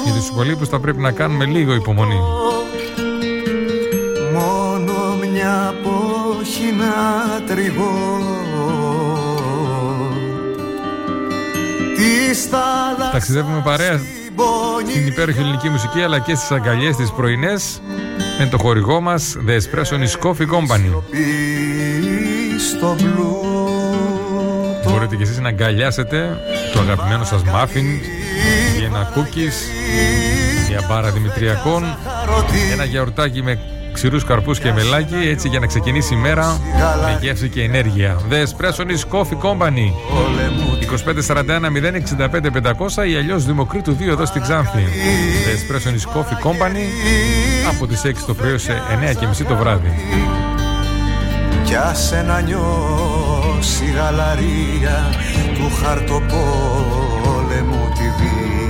Για τους υπολείπους θα πρέπει να κάνουμε λίγο υπομονή. Μόνο μια πόχη να τριγώ Ταξιδεύουμε παρέα στην υπέροχη ελληνική μουσική αλλά και στις αγκαλιές τις πρωινές με το χορηγό μας The Espresso is Coffee Company. Μπορείτε και εσείς να αγκαλιάσετε το αγαπημένο σας μάφιν ή ένα cookies για μπάρα δημητριακών ένα γιαουρτάκι με ξηρούς καρπούς και μελάκι έτσι για να ξεκινήσει η μέρα με γεύση και ενέργεια. The Espresso is Coffee Company 2541 065 500 ή αλλιώς Δημοκρίτου 2 εδώ στην Ξάνθη. The Espresso is Coffee Company από τις 6 το πρωί σε 9 το βράδυ. Κι άσε να νιώσει γαλαρία του χαρτοπόλεμου τη βία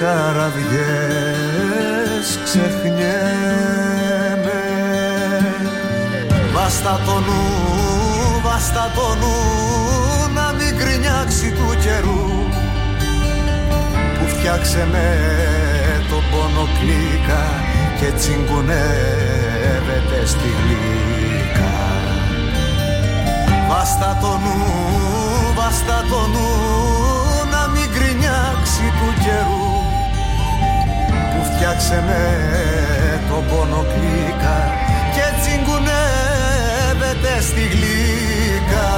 χαραδιές ξεχνιέμαι. Βάστα το νου, βάστα το νου Να μην γκρινιάξει του καιρού Που φτιάξε με το πόνο κλίκα Και τσιγκουνεύεται στη γλύκα. Βάστα το νου, βάστα το νου Να μην γκρινιάξει του καιρού Που φτιάξε με το πόνο κλίκα Και τσιγκουνεύεται στη γλύκα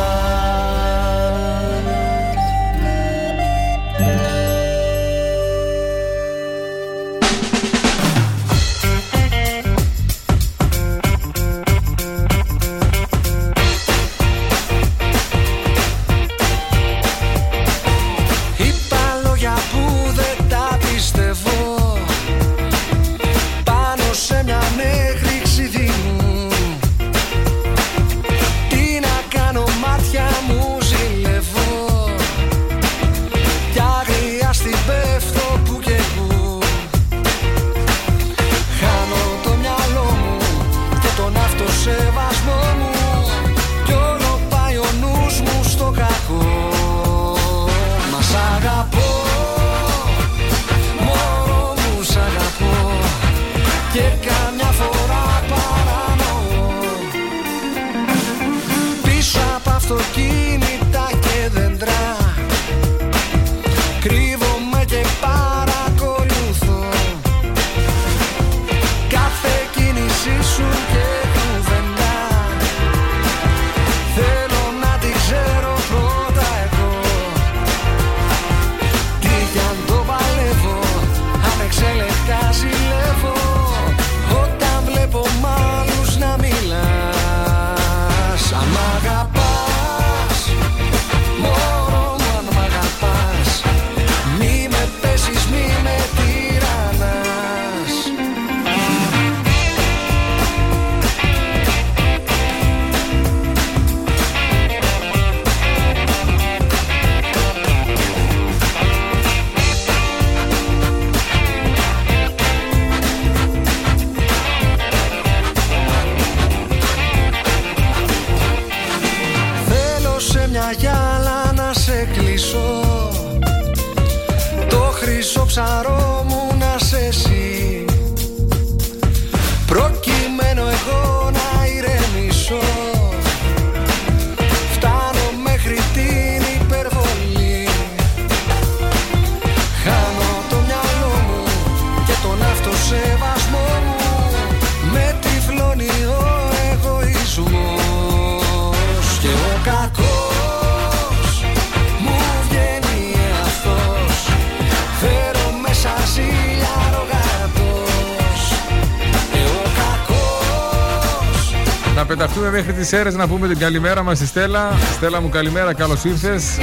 πεταχτούμε μέχρι τις αίρες να πούμε την καλημέρα μας στη Στέλλα. Στέλλα μου, καλημέρα, καλώς ήρθες.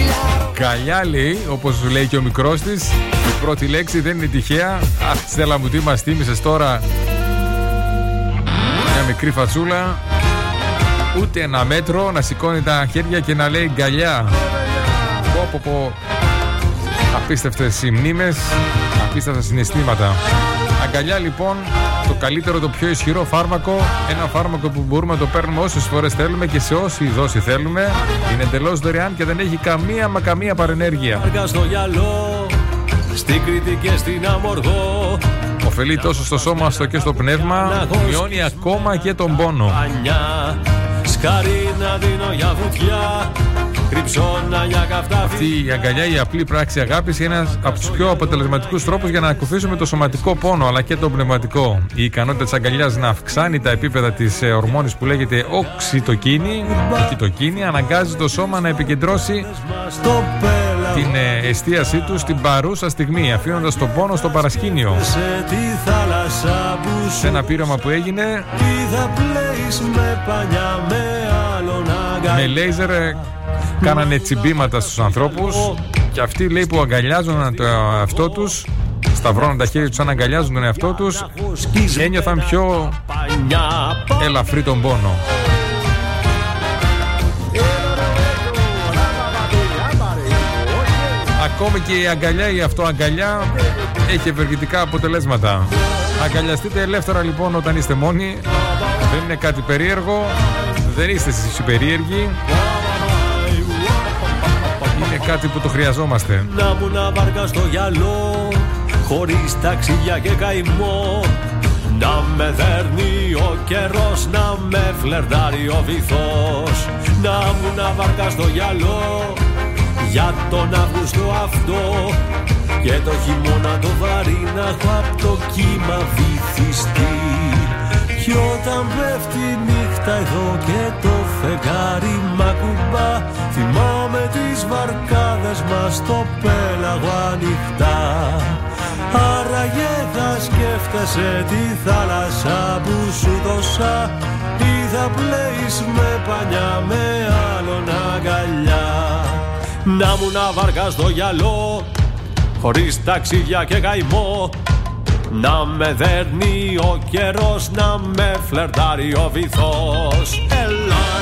Καλιά λέει, όπως λέει και ο μικρός της. Η πρώτη λέξη δεν είναι τυχαία. Αχ, Στέλλα μου, τι μας θύμισες τώρα; Μια μικρή φατσούλα. Ούτε ένα μέτρο να σηκώνει τα χέρια και να λέει γκαλιά. Πω, πω, πω. Απίστευτες οι μνήμες, απίστευτα συναισθήματα. Αγκαλιά λοιπόν, το καλύτερο, το πιο ισχυρό φάρμακο. Ένα φάρμακο που μπορούμε να το παίρνουμε όσες φορές θέλουμε και σε όση δόση θέλουμε. Είναι εντελώς δωρεάν και δεν έχει καμία μα καμία παρενέργεια. στο γυαλό, στην Κρήτη και στην Αμοργό. Ωφελεί τόσο στο σώμα όσο και στο πνεύμα. Μειώνει ακόμα και τον πόνο. Σκαρί να δίνω για βουτιά Κρυψώνα για καυτά Αυτή η αγκαλιά, η απλή πράξη αγάπης είναι ένας από τους πιο αποτελεσματικούς τρόπους για να ακουφίσουμε το σωματικό πόνο αλλά και το πνευματικό. Η ικανότητα της αγκαλιάς να αυξάνει τα επίπεδα της ορμόνης που λέγεται οξυτοκίνη, οξυτοκίνη, αναγκάζει το σώμα να επικεντρώσει την ε, εστίασή του στην παρούσα στιγμή, αφήνοντας τον πόνο στο παρασκήνιο. Σε ένα πείραμα που έγινε με λέιζερ ε, κάνανε τσιμπήματα στους ανθρώπους και αυτοί λέει που αγκαλιάζουν το εαυτό τους σταυρώνουν τα χέρια τους αν αγκαλιάζουν τον εαυτό τους ένιωθαν πιο ελαφρύ τον πόνο Ακόμη και η αγκαλιά ή η αυτοαγκαλιά έχει ευεργετικά αποτελέσματα. Αγκαλιαστείτε ελεύθερα λοιπόν όταν είστε μόνοι. Δεν είναι κάτι περίεργο. Δεν είστε εσείς οι περίεργοι. Είναι κάτι που το χρειαζόμαστε. Να μου να βάρκα στο γυαλό Χωρίς ταξίδια και καημό. Να με δέρνει ο καιρός Να με φλερτάρει ο βυθός. Να μου να βάρκα στο γυαλό Για τον Αύγουστο αυτό. Και το χειμώνα το βαρύ Να έχω απ' το κύμα βυθιστεί Κι όταν πέφτει η νύχτα εδώ και το φεγγάρι μ' ακουμπά Θυμάμαι τις βαρκάδες μας στο πέλαγο ανοιχτά. Άραγε θα σκέφτεσαι τη θάλασσα που σου δώσα. Ή θα πλέεις με πανιά με άλλον αγκαλιά. Να μου να βαρκά στο γυαλό χωρίς ταξίδια και καημό να με δέρνει ο καιρός, να με φλερτάρει ο βυθός. Έλα,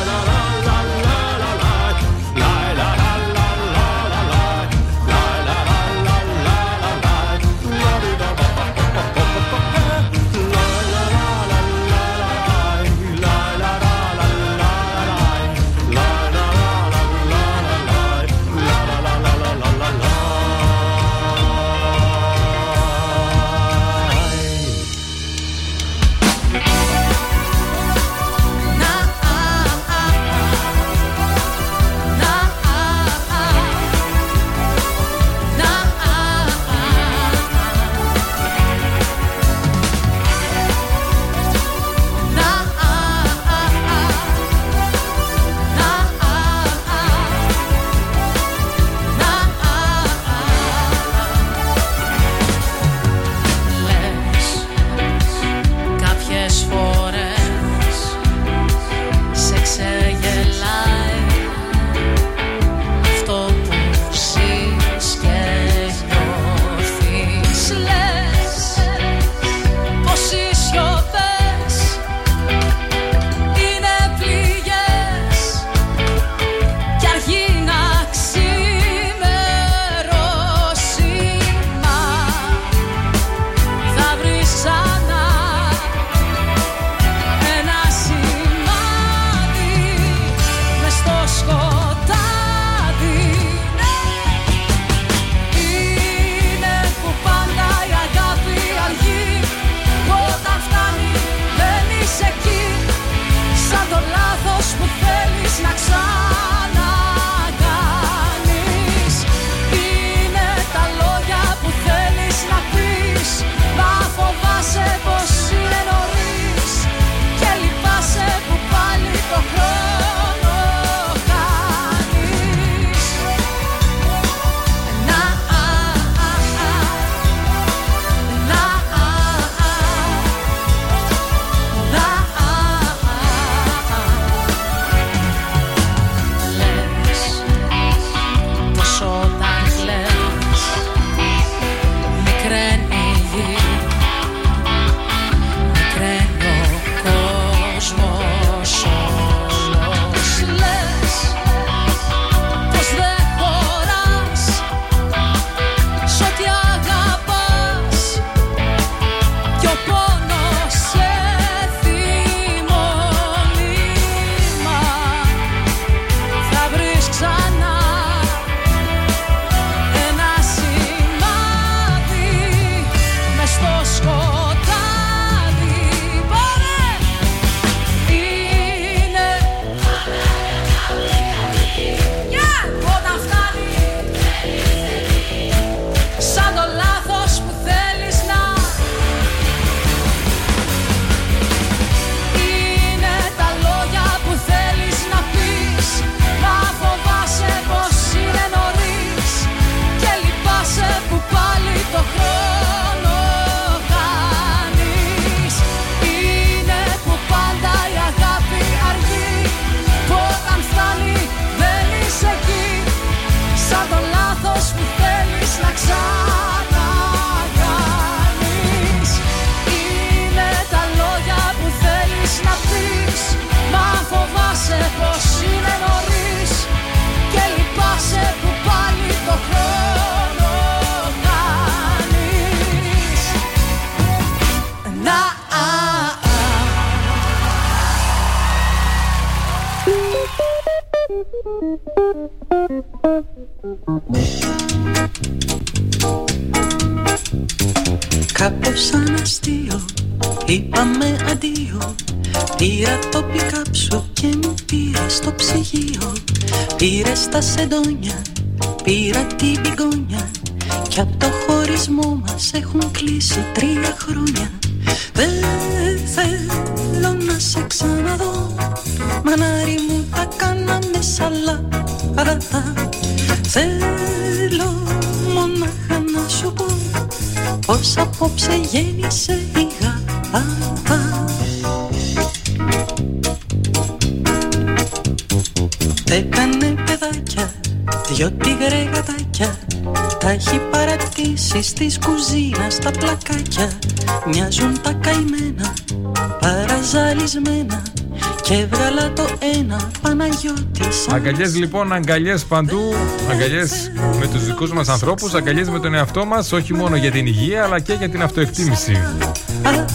Αγκαλιές λοιπόν, αγκαλιές παντού. Αγκαλιές με τους δικούς μας ανθρώπους, αγκαλιές με τον εαυτό μας, όχι μόνο για την υγεία αλλά και για την αυτοεκτίμηση.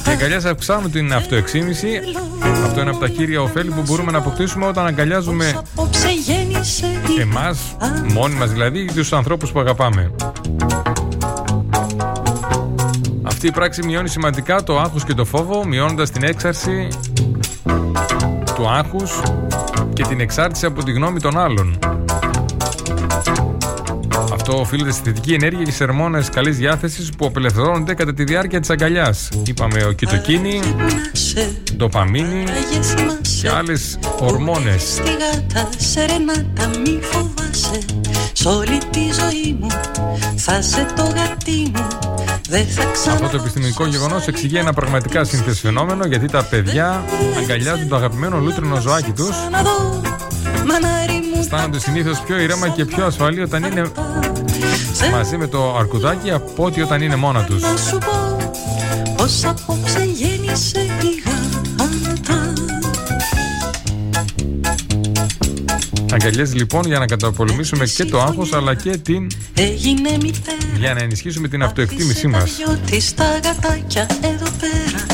Και αγκαλιές αυξάνουν την αυτοεκτίμηση. Αυτό είναι από τα κύρια ωφέλη που μπορούμε να αποκτήσουμε όταν αγκαλιάζουμε Απόψε γέννησε η εμάς, μόνοι μας δηλαδή, τους ανθρώπους που αγαπάμε. Αυτή η πράξη μειώνει σημαντικά το άγχος και το φόβο, μειώνοντας την έξαρση του άγχους και την εξάρτηση από τη γνώμη των άλλων. Αυτό οφείλεται στη θετική ενέργεια και σε ερμόνες καλής διάθεσης που απελευθερώνονται κατά τη διάρκεια της αγκαλιάς. Είπαμε ο κοιτοκίνη, ντοπαμίνη και άλλες ορμόνες. Στη γάτα σερενάτα μη φοβάσαι Σ' όλη τη ζωή μου θα είσαι το γατί μου Δεν θα ξανα... Αυτό το επιστημονικό γεγονός εξηγεί ένα πραγματικά σύνθεση φαινόμενο γιατί τα παιδιά αγκαλιάζουν το αγαπημένο λούτρινο ζωάκι τους. δω Μανάρι μου Αισθάνονται συνήθως πιο ηρέμα και πιο ασφαλή όταν είναι μαζί με το αρκουδάκι από ότι όταν είναι μόνα τους. να σου πω Πως απόψε γέννησε η Αγκαλιέ λοιπόν για να καταπολεμήσουμε και το άγχος αλλά και την. Έγινε μητέρα για να ενισχύσουμε την αυτοεκτίμησή μας. Διότι στα γατάκια εδώ πέρα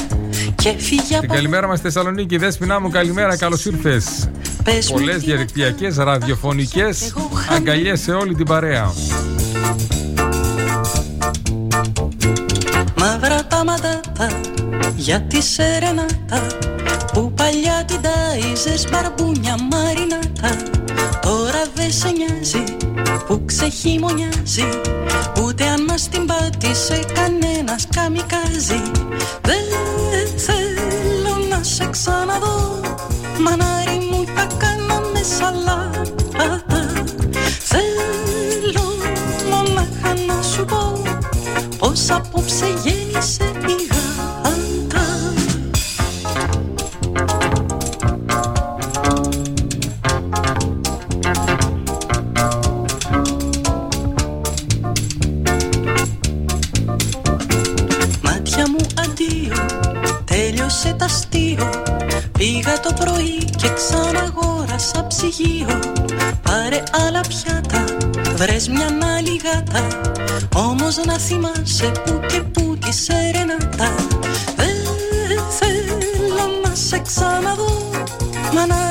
Και φύγει Την από καλημέρα μας στη Θεσσαλονίκη, Δέσποινά μου, καλημέρα, καλώς ήρθες. Πες μου Πολλές τι διαδικτυακές, ραδιοφωνικές αγκαλιές σε όλη την παρέα. Μαύρα τα ματάτα για τη σερενάτα Που παλιά την τάιζες μπαρμπούνια μαρινάτα Τώρα δεν σε νοιάζει που ξεχειμονιάζει Ούτε αν μας την πάτησε κανένας καμικάζει. Δεν θέλω να σε ξαναδώ Μανάρι μου τα κάναμε σαλάτα. Θέλω μονάχα να σου πω Πως απόψε γέννησε ψυγείο. Πάρε άλλα πιάτα, βρες μια άλλη γάτα. Όμως να θυμάσαι που και που τη σερενάτα. Δεν θέλω να σε ξαναδώ Μανάρι μου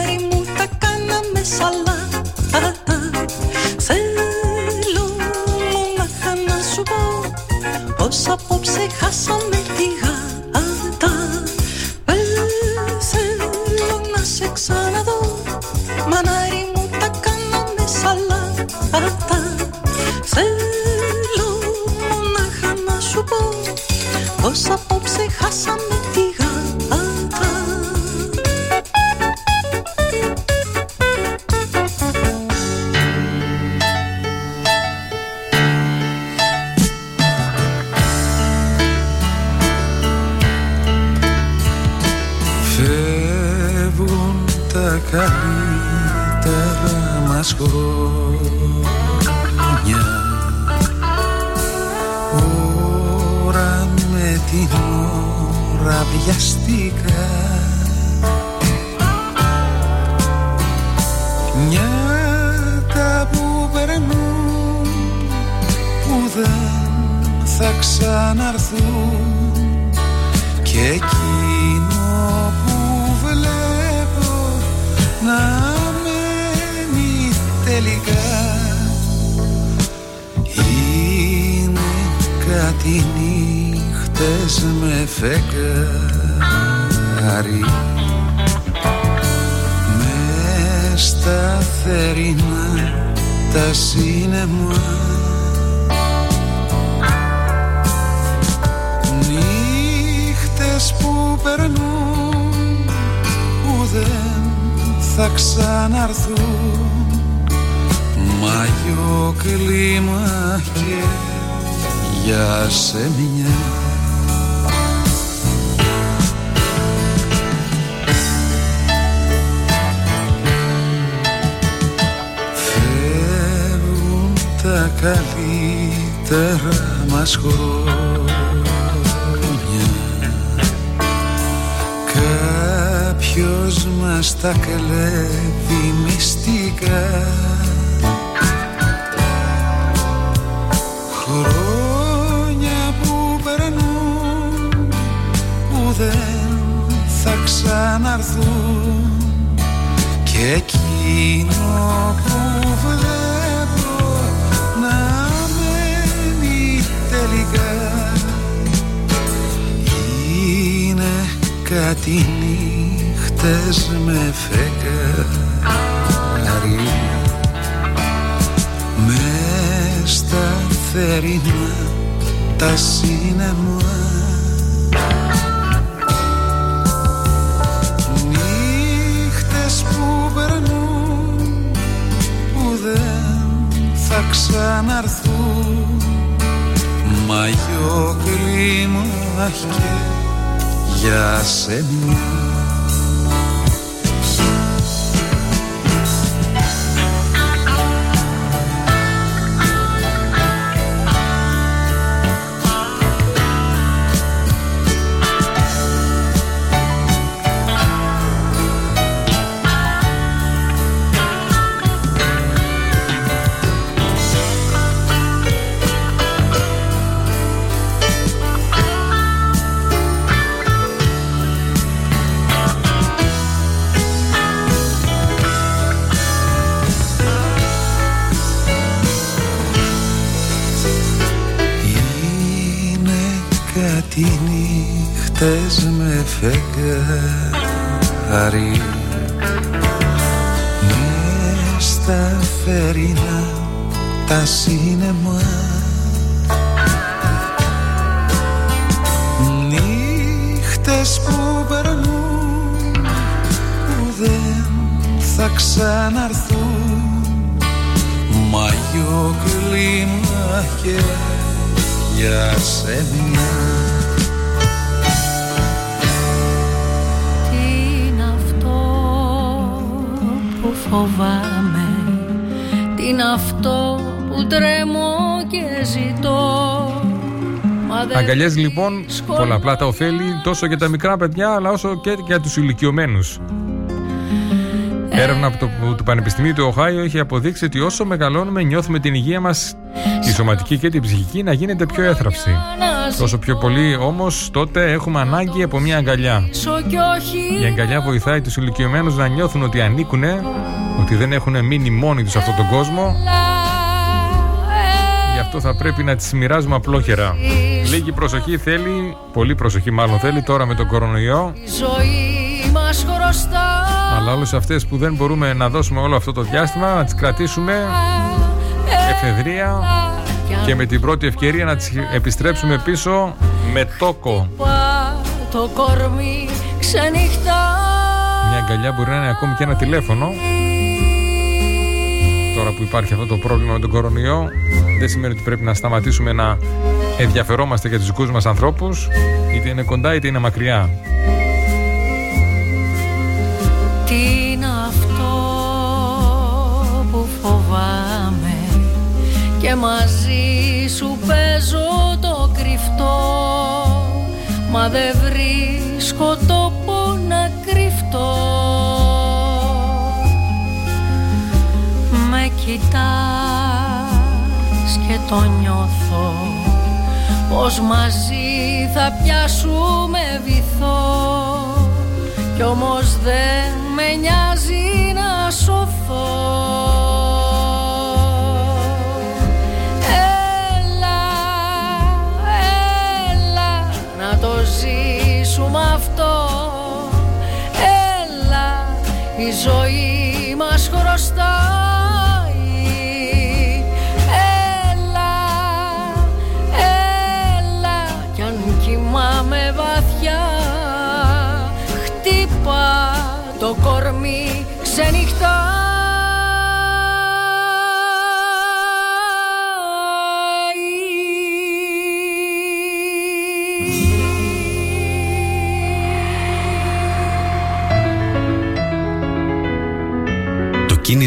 κάτι νύχτες με φεγγάρι μες στα θερινά τα σύννεμα. Νύχτες που περνούν που δεν θα ξαναρθούν. Μαγιό κλίμα και για σε μια Φεύγουν τα καλύτερα μας χρόνια. Κάποιος μας τα κλέβει μυστικά. Χρόνια δεν θα ξαναρθούν. Και εκείνο που βλέπω να μένει τελικά είναι κάτι νύχτες με φεγγάρι μες στα θερινά τα σύννεμα θα ξαναρθούν μαγιό κλίμα και για σένα νύχτες με φεγγάρι. Μες στα φερινά τα σύννεμα Νύχτες που περνούν που δεν θα ξαναρθούν. Μαγιό κλίμα και για σένα φοβάμαι Τι είναι αυτό που τρέμω και ζητώ Μα δεν Αγκαλιές λοιπόν, πολλαπλά τα ωφέλη τόσο για τα μικρά παιδιά αλλά όσο και για τους ηλικιωμένους. Έρευνα από το, του Πανεπιστημίου του Οχάιο έχει αποδείξει ότι όσο μεγαλώνουμε νιώθουμε την υγεία μας τη σωματική και την ψυχική να γίνεται πιο έθραυστη. Τόσο πιο πολύ όμως τότε έχουμε ανάγκη από μια αγκαλιά. Σω κι όχι Η αγκαλιά βοηθάει τους ηλικιωμένους να νιώθουν ότι ανήκουν, ότι δεν έχουν μείνει μόνοι τους σε αυτόν τον κόσμο. Γι' αυτό θα πρέπει να τις μοιράζουμε απλόχερα. Λίγη προσοχή θέλει, πολύ προσοχή μάλλον θέλει τώρα με τον κορονοϊό. Η ζωή μας χρωστά Αλλά όλες αυτές που δεν μπορούμε να δώσουμε όλο αυτό το διάστημα να τις κρατήσουμε εφεδρεία και με την πρώτη ευκαιρία να τις επιστρέψουμε πίσω με τόκο. Πα το κορμί ξενυχτά Μια αγκαλιά μπορεί να είναι ακόμη και ένα τηλέφωνο. Τώρα που υπάρχει αυτό το πρόβλημα με τον κορονοϊό, δεν σημαίνει ότι πρέπει να σταματήσουμε να ενδιαφερόμαστε για τους δικούς μας ανθρώπους, είτε είναι κοντά είτε είναι μακριά. Τι είναι αυτό που φοβάμαι Και μαζί σου παίζω το κρυφτό Μα δεν βρίσκω τόπο κοιτάς και το νιώθω πως μαζί θα πιάσουμε βυθό. Κι όμως δεν με νοιάζει να σωθώ. Έλα, έλα να το ζήσουμε αυτό. Έλα, η ζωή μας χρωστά.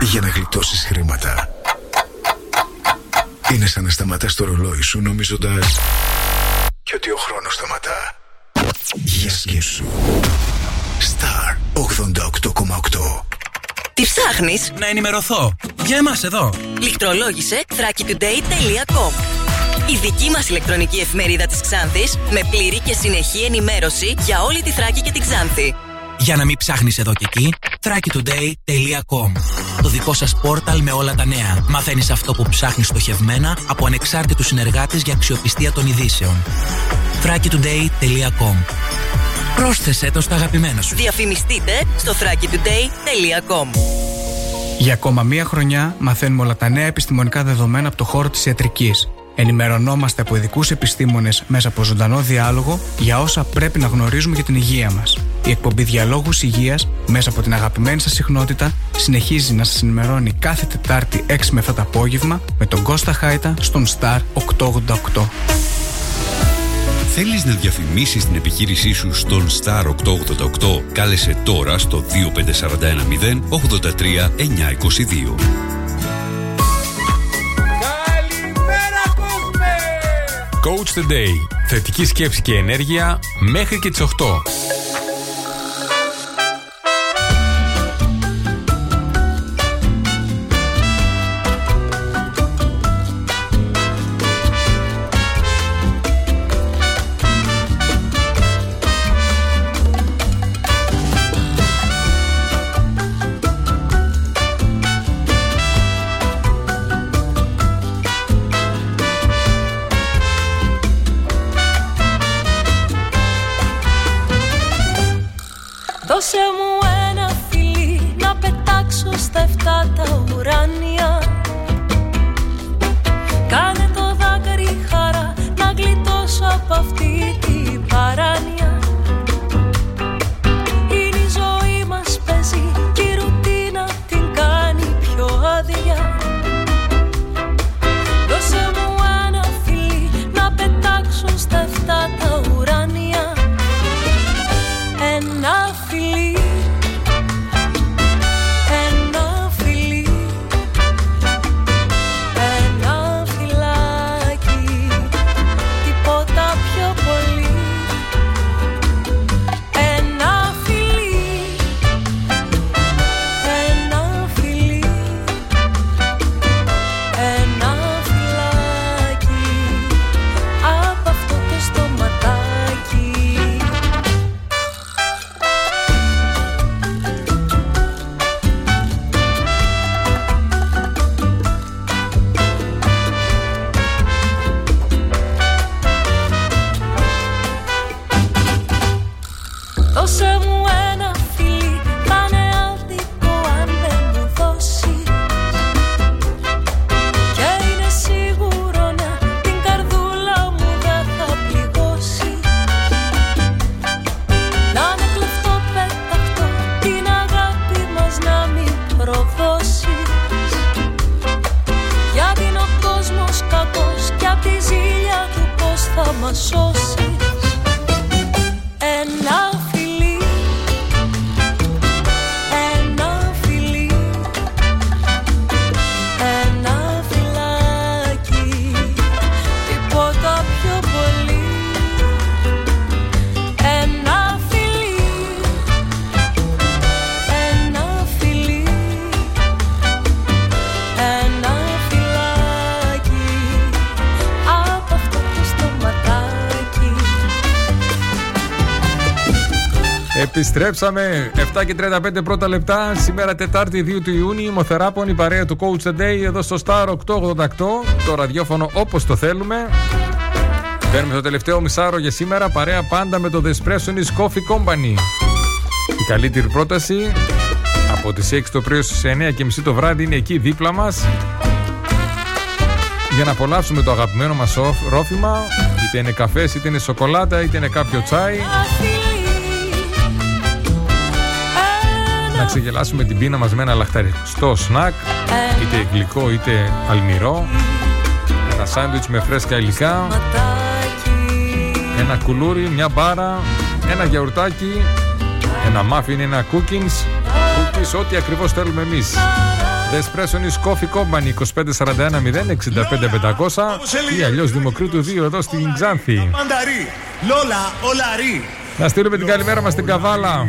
για να γλιτώσεις χρήματα είναι σαν να σταματάς το ρολόι σου νομίζοντας και ότι ο χρόνος σταματά. Για σκέψου. Star 88,8 Τι ψάχνεις; Να ενημερωθώ. Για εμάς εδώ. Λιχτρολόγησε thrakitoday.com Η δική μας ηλεκτρονική εφημερίδα της Ξάνθης με πλήρη και συνεχή ενημέρωση για όλη τη Θράκη και την Ξάνθη. Για να μην ψάχνεις εδώ και εκεί, thrakitoday.com Το δικό σας πόρταλ με όλα τα νέα. Μαθαίνεις αυτό που ψάχνεις στοχευμένα από ανεξάρτητους συνεργάτες για αξιοπιστία των ειδήσεων. thrakitoday.com Πρόσθεσέ το στα αγαπημένα σου. Διαφημιστείτε στο thrakitoday.com Για ακόμα μία χρονιά μαθαίνουμε όλα τα νέα επιστημονικά δεδομένα από το χώρο της ιατρικής. Ενημερωνόμαστε από ειδικούς επιστήμονες μέσα από ζωντανό διάλογο για όσα πρέπει να γνωρίζουμε για την υγεία μας. Η εκπομπή Διαλόγους Υγείας, μέσα από την αγαπημένη σας συχνότητα, συνεχίζει να σας ενημερώνει κάθε Τετάρτη 6 με 7 το απόγευμα με τον Κώστα Χάιτα στον Star 888. Θέλεις να διαφημίσεις την επιχείρησή σου στον Star 888? Κάλεσε τώρα στο 25410 83 922. Coach the Day. Θετική σκέψη και ενέργεια μέχρι και τις 8. Επιστρέψαμε 7 και 35 πρώτα λεπτά. Σήμερα Τετάρτη 2 του Ιούνιου. Ημοθεράπων η παρέα του Coach the Day εδώ στο Star 888. Το ραδιόφωνο όπως το θέλουμε. Παίρνουμε το τελευταίο μισάρο για σήμερα. Παρέα πάντα με το The Espresso Coffee Company. Η καλύτερη πρόταση από τις 6 το πρωί στις 9 και μισή το βράδυ είναι εκεί δίπλα μας για να απολαύσουμε το αγαπημένο μας ρόφημα είτε είναι καφές, είτε είναι σοκολάτα, είτε είναι κάποιο τσάι να ξεγελάσουμε την πείνα μας με ένα λαχταριστό σνακ είτε γλυκό είτε αλμυρό ένα σάντουιτς με φρέσκα υλικά ένα κουλούρι, μια μπάρα ένα γιαουρτάκι ένα μάφιν, ένα cookies cookies, ό,τι ακριβώς θέλουμε εμείς The Espresso is Coffee Company 2541 065 500 ή αλλιώς Δημοκρίτου 2 εδώ στην Ξάνθη. Λόλα, ολαρί. Να στείλουμε την καλημέρα μας στην Καβάλα.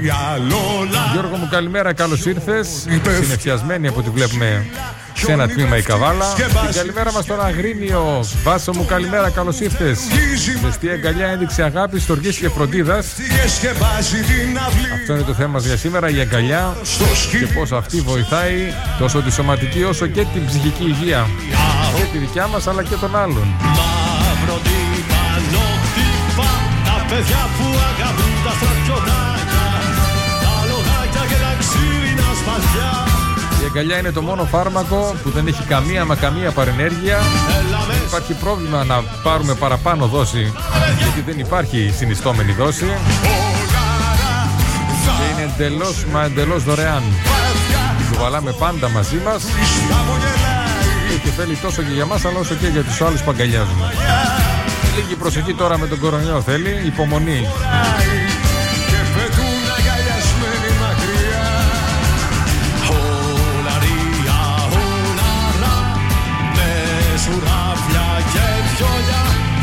Γιώργο μου, καλημέρα, καλώς ήρθες. Συνεφιασμένη από ό,τι βλέπουμε σε ένα τμήμα η Καβάλα. Την καλημέρα μας στον Αγρίνιο. Βάσο μου, καλημέρα, καλώς ήρθες. Ζεστή αγκαλιά ένδειξη αγάπης, στοργής και φροντίδας. Αυτό είναι το θέμα μας για σήμερα, η αγκαλιά και πώς αυτή βοηθάει τόσο τη σωματική όσο και την ψυχική υγεία. Και τη δικιά μας αλλά και των άλλων παιδιά που αγαπούν τα στρατιωτάκια Τα λογάκια και τα ξύλινα σπαθιά η αγκαλιά είναι το μόνο φάρμακο που δεν έχει καμία μα καμία παρενέργεια. Δεν υπάρχει πρόβλημα να πάρουμε παραπάνω δόση, γιατί δεν υπάρχει συνιστόμενη δόση. Και είναι εντελώς μα εντελώς δωρεάν. Την κουβαλάμε πάντα μαζί μας. Και θέλει τόσο και για μας, αλλά όσο και για τους άλλους που αγκαλιάζουμε. Λίγη προσοχή τώρα με τον κορονοϊό θέλει, υπομονή.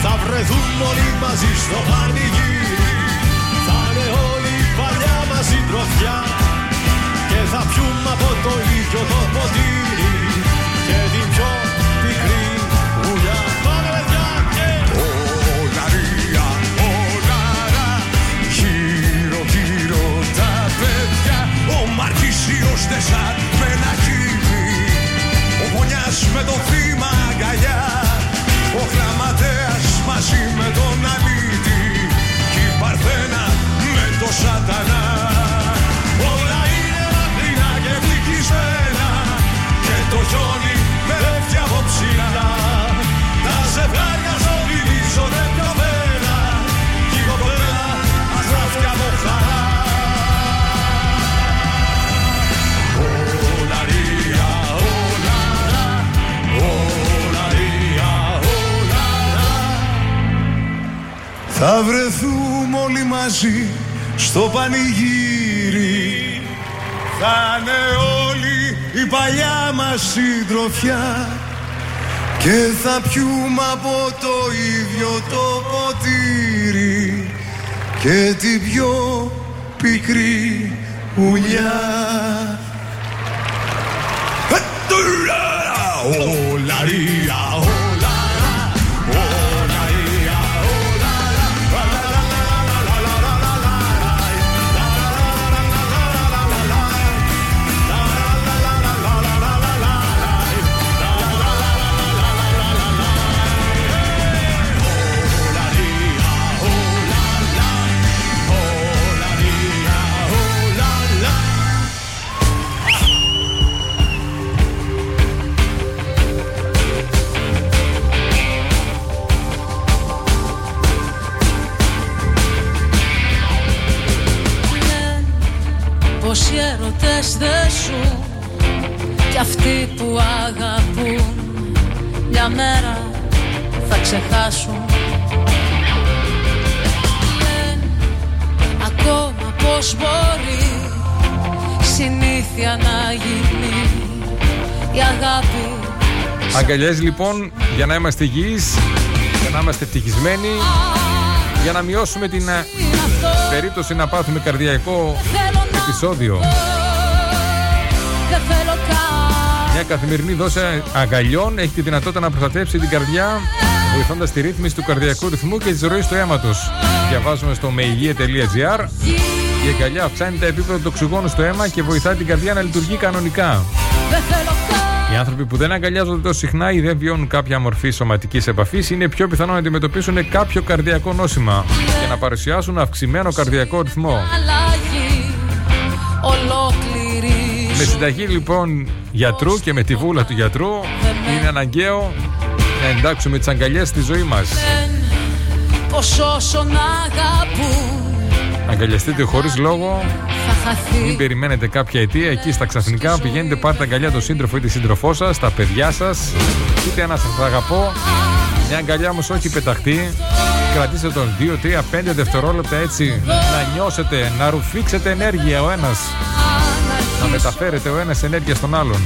Θα βρεθούν όλοι μαζί στο πανηγύρι Θα είναι όλη η παλιά μας συντροφιά Και θα πιούμε από το ίδιο το ποτήρι Μαρκίσιος Τεσάρ με ένα χείλι Ο Μονιάς με το θύμα αγκαλιά. Ο γραμματέας μαζί με τον αλήτη. Κι η Παρθένα με το σατανά. Όλα είναι μακρινά και ευτυχισμένα. Και το χιόνι Θα βρεθούμε όλοι μαζί στο πανηγύρι. Θα είναι όλη η παλιά μας συντροφιά. Και θα πιούμε από το ίδιο το ποτήρι. Και την πιο πικρή ουλιά Ολαρία, θα ξεχάσουν Λένε ακόμα πως μπορεί Συνήθεια να γίνει Η αγάπη Αγκαλιές λοιπόν για να είμαστε υγιείς, για να είμαστε ευτυχισμένοι, για να μειώσουμε την ε, περίπτωση να πάθουμε καρδιακό επεισόδιο. Δεν θέλω καν Μια καθημερινή δόση αγκαλιών έχει τη δυνατότητα να προστατεύσει την καρδιά βοηθώντας τη ρύθμιση του καρδιακού ρυθμού και της ροής του αίματος. Διαβάζουμε στο meigea.gr Η αγκαλιά αυξάνει τα επίπεδα του οξυγόνου στο αίμα και βοηθά την καρδιά να λειτουργεί κανονικά. Οι άνθρωποι που δεν αγκαλιάζονται τόσο συχνά ή δεν βιώνουν κάποια μορφή σωματικής επαφής είναι πιο πιθανό να αντιμετωπίσουν κάποιο καρδιακό νόσημα και να παρουσιάσουν αυξημένο καρδιακό ρυθμό. Με συνταγή λοιπόν γιατρού και με τη βούλα του γιατρού είναι αναγκαίο να εντάξουμε τις αγκαλιές στη ζωή μας. Πως όσον αγαπούν Αγκαλιαστείτε χωρίς λόγο. Μην περιμένετε κάποια αιτία εκεί στα ξαφνικά. Πηγαίνετε, πάρτε αγκαλιά τον σύντροφο ή τη σύντροφό σας, τα παιδιά σας. Είτε ένα σας αγαπώ. Μια αγκαλιά όμως όχι πεταχτεί. Κρατήστε τον 2, 3, 5 δευτερόλεπτα έτσι να νιώσετε, να ρουφήξετε ενέργεια ο ένας. Να μεταφέρετε ο ένας ενέργεια στον άλλον.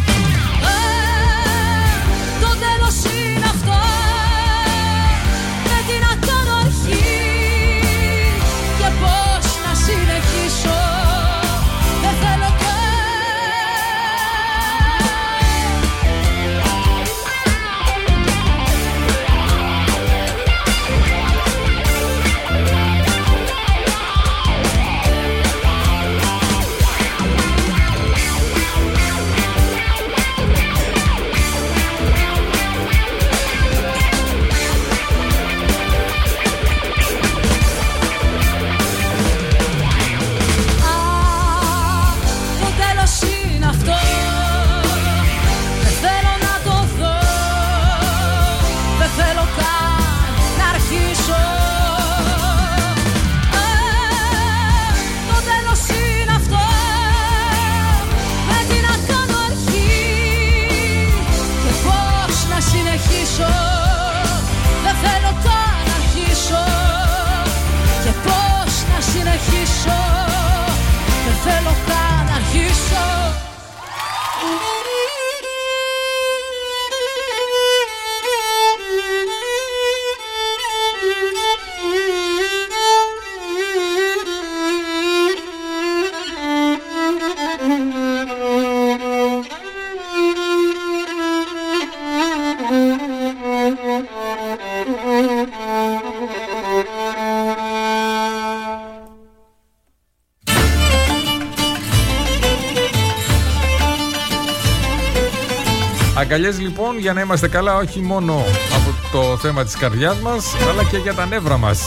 Αγκαλιές λοιπόν για να είμαστε καλά όχι μόνο από το θέμα της καρδιάς μας αλλά και για τα νεύρα μας.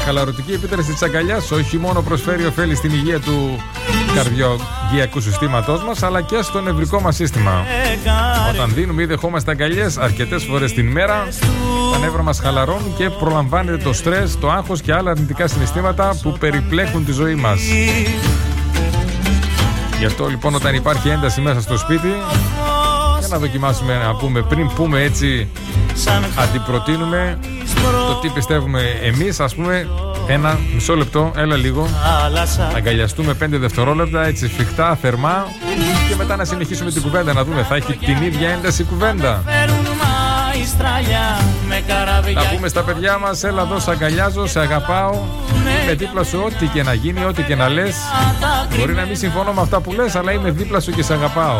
Η χαλαρωτική επίτρεση της αγκαλιάς όχι μόνο προσφέρει ωφέλη στην υγεία του καρδιογειακού συστήματός μας αλλά και στο νευρικό μας σύστημα. Όταν δίνουμε ή δεχόμαστε αγκαλιές αρκετές φορές την ημέρα τα νεύρα μας χαλαρώνουν και προλαμβάνεται το στρες, το άγχος και άλλα αρνητικά συναισθήματα που περιπλέκουν τη ζωή μας. Γι' αυτό λοιπόν όταν υπάρχει ένταση μέσα στο σπίτι για να δοκιμάσουμε να πούμε πριν πούμε έτσι αντιπροτείνουμε το τι πιστεύουμε εμείς ας πούμε ένα μισό λεπτό, έλα λίγο. Να αγκαλιαστούμε 5 δευτερόλεπτα έτσι φιχτά, θερμά. Και μετά να συνεχίσουμε την κουβέντα να δούμε θα έχει την ίδια ένταση η κουβέντα. Να πούμε στα παιδιά μας έλα εδώ σε αγκαλιάζω, σε αγαπάω. Είμαι δίπλα σου ό,τι και να γίνει, ό,τι και να λες. Μπορεί να μην συμφωνώ με αυτά που λες αλλά είμαι δίπλα σου και σε αγαπάω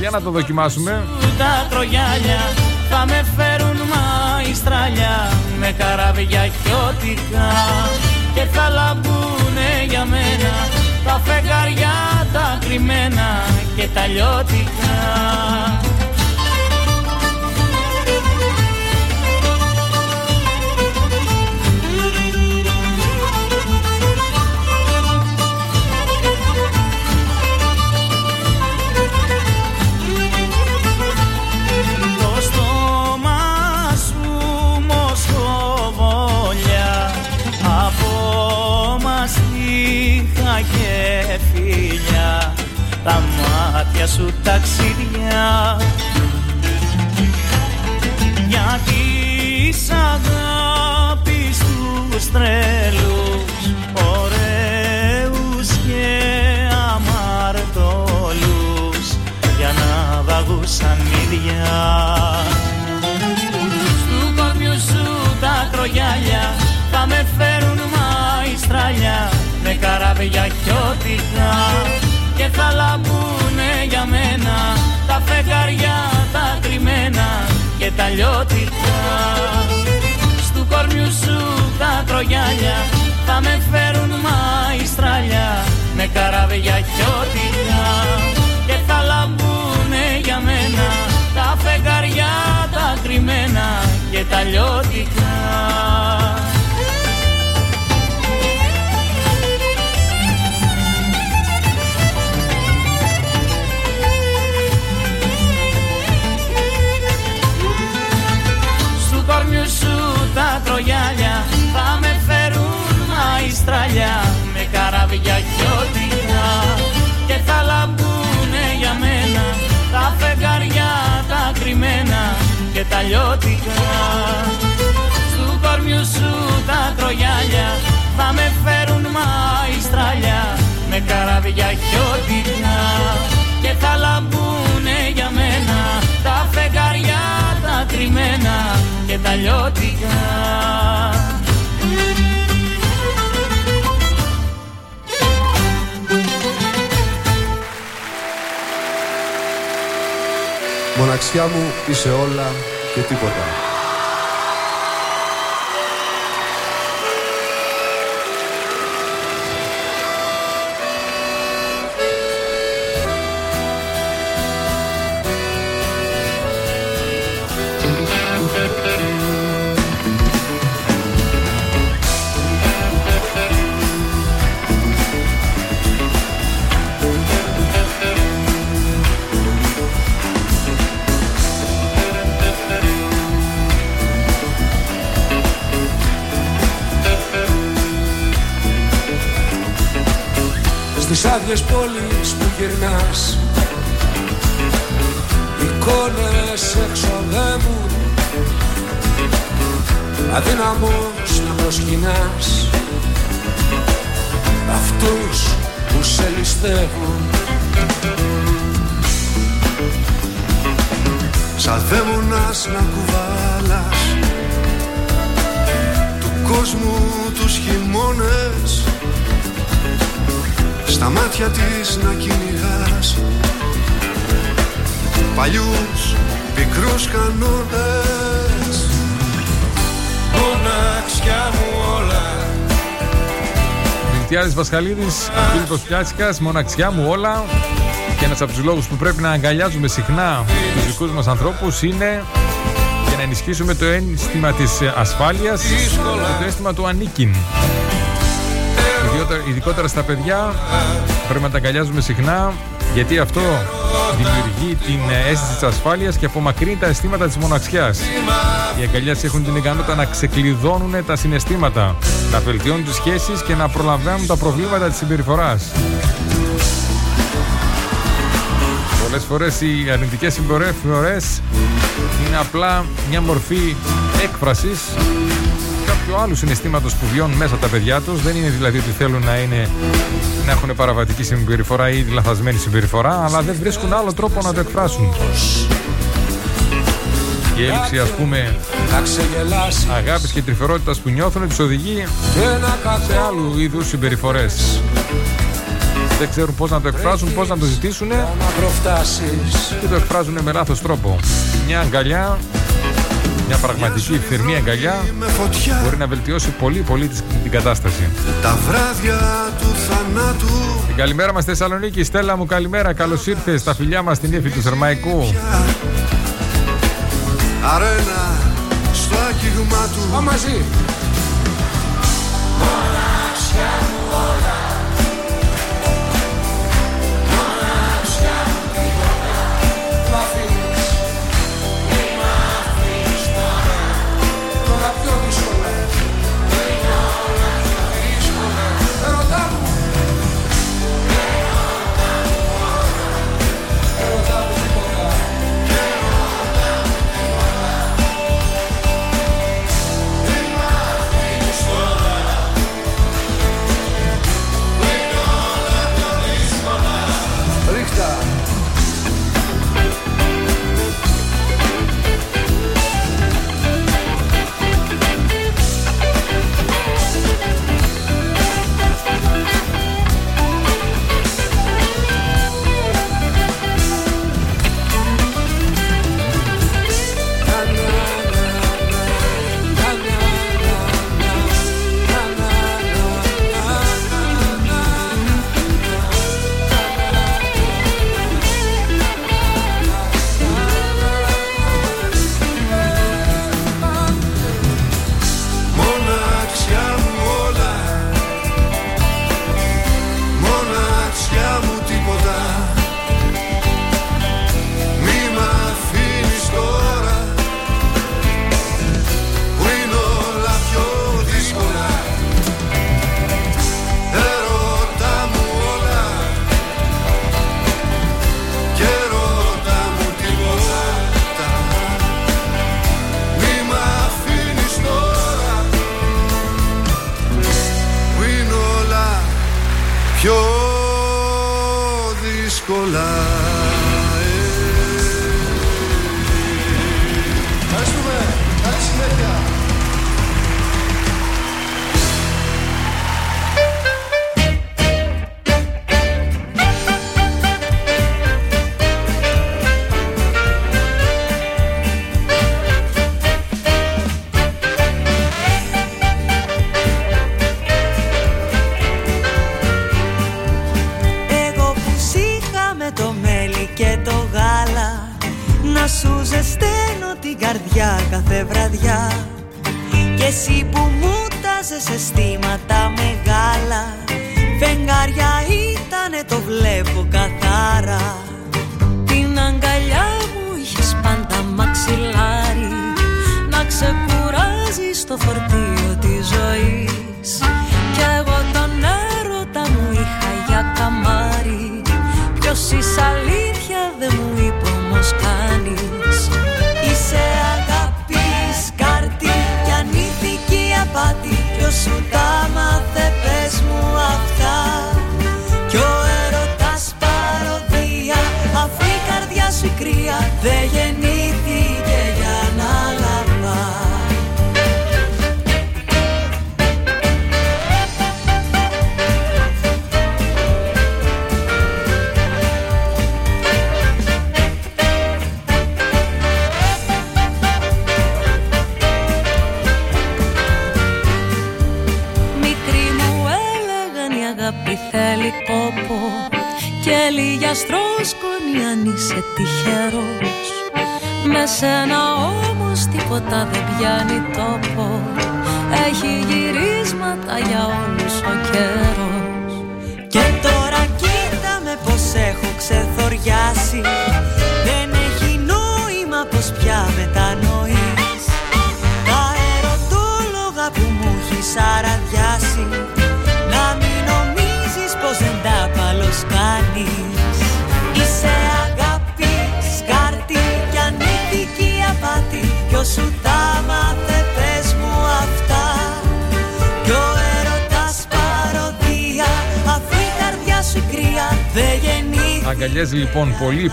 για να το δοκιμάσουμε Τα κρογιάλια θα με φέρουν μαϊστράλια με καράβια χιώτικα και θα λαμπούνε για μένα τα φεγγαριά τα κρυμμένα και τα λιώτικα. Τα μάτια σου ταξίδια. Για της αγάπης τους τρέλους ωραίους και αμαρτωλούς για να βαγούσαν ίδια. Στου κορμιού σου τα κρογιάλια θα με φέρουν μαϊστράλια με καράβια χιώτικα και θα λαμπούνε για μένα. Τα φεγγαριά τα κρυμμένα και τα λιώτικα Στου κορμιού σου τα κρογιάλια θα με φέρουν μαϊστράλια καράβια χιώτικα και θα λαμπούνε για μένα τα φεγγαριά τα κρυμμένα και τα λιώτικα μαϊστράλια με καράβια χιώτικα και θα λαμπούνε για μένα τα φεγγαριά τα κρυμμένα και τα λιώτικα. Στου κορμιού σου τα τρογιάλια θα με φέρουν μαϊστράλια με καράβια χιώτικα και θα λαμπούνε για μένα τα φεγγαριά τα κρυμμένα και τα λιώτικα Μοναξιά μου είσαι όλα και τίποτα. Στις άδειες πόλεις που γυρνάς. Εικόνες εξοδεύουν Αδύναμος να προσκυνάς. Αυτούς που σε ληστεύουν. Σαν δαίμονας να κουβάλας Του κόσμου τους χειμώνες Στα μάτια της να κυνηγάς Παλιούς πικρούς κανόνες Μοναξιά μου όλα Μιλτιάδης Βασχαλίδης, Φίλιππος Πιάτσικας, μοναξιά μου όλα. Και ένας από τους λόγους που πρέπει να αγκαλιάζουμε συχνά τους δικούς μας ανθρώπους είναι για να ενισχύσουμε το αίσθημα της ασφάλειας και το αίσθημα του ανήκειν. Ιδιότερα- Ειδικότερα στα παιδιά πρέπει να τα αγκαλιάζουμε συχνά γιατί αυτό δημιουργεί την αίσθηση της ασφάλειας και απομακρύνει τα αισθήματα της μοναξιάς. Οι αγκαλιές έχουν την ικανότητα να ξεκλειδώνουν τα συναισθήματα, να βελτιώνουν τις σχέσεις και να προλαβαίνουν τα προβλήματα της συμπεριφοράς. Πολλές φορές οι αρνητικές συμπεριφορές είναι απλά μια μορφή έκφρασης κάποιου άλλου συναισθήματος που βιώνουν μέσα τα παιδιά τους. Δεν είναι δηλαδή ότι θέλουν να, είναι, να έχουν παραβατική συμπεριφορά ή λαθασμένη συμπεριφορά, αλλά δεν βρίσκουν άλλο τρόπο να το εκφράσουν. Η έλλειψη ας πούμε Να ξεγελάσει αγάπης και τρυφερότητας που νιώθουν τους οδηγεί και να σε άλλου είδους συμπεριφορές. Δεν ξέρουν πώς να το εκφράσουν, πώς να το ζητήσουν να προφτάσεις και το εκφράζουν με λάθος τρόπο. Μια αγκαλιά, μια πραγματική θερμή αγκαλιά μπορεί να βελτιώσει πολύ πολύ τις- την κατάσταση. Τα βράδια του θανάτου Την καλημέρα μας στη Θεσσαλονίκη. Στέλλα μου καλημέρα, καλώς ήρθες στα φιλιά μας στην ύφη του Θερμαϊκού. Αρένα στο άγγιγμα του Πάμε μαζί εσύ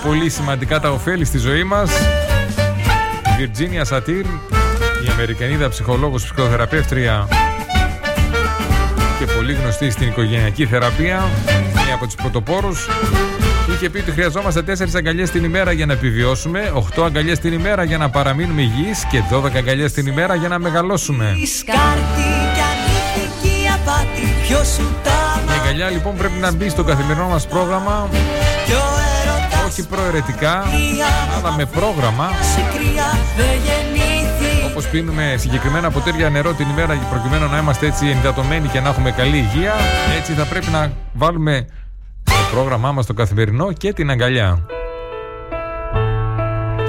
πολύ πολύ σημαντικά τα ωφέλη στη ζωή μας. Η Βιρτζίνια Σατήρ Η Αμερικανίδα ψυχολόγος ψυχοθεραπεύτρια Και πολύ γνωστή στην οικογενειακή θεραπεία Μία από τις πρωτοπόρους. Είχε πει ότι χρειαζόμαστε 4 αγκαλιές την ημέρα για να επιβιώσουμε 8 αγκαλιές την ημέρα για να παραμείνουμε υγιείς Και 12 αγκαλιές την ημέρα για να μεγαλώσουμε. Σκάρτη κι ανήθικη απάτη Ποιος σου τα Η αγκαλιά λοιπόν πρέπει να μπει στο καθημερινό μας πρόγραμμα. Κι ο έρωτας όχι προαιρετικά, αλλά με πρόγραμμα. σου κρύα δεν γεννήθηκε Όπως πίνουμε συγκεκριμένα ποτήρια νερό την ημέρα προκειμένου να είμαστε έτσι ενδατωμένοι και να έχουμε καλή υγεία, έτσι θα πρέπει να βάλουμε στο πρόγραμμά μας το καθημερινό και την αγκαλιά.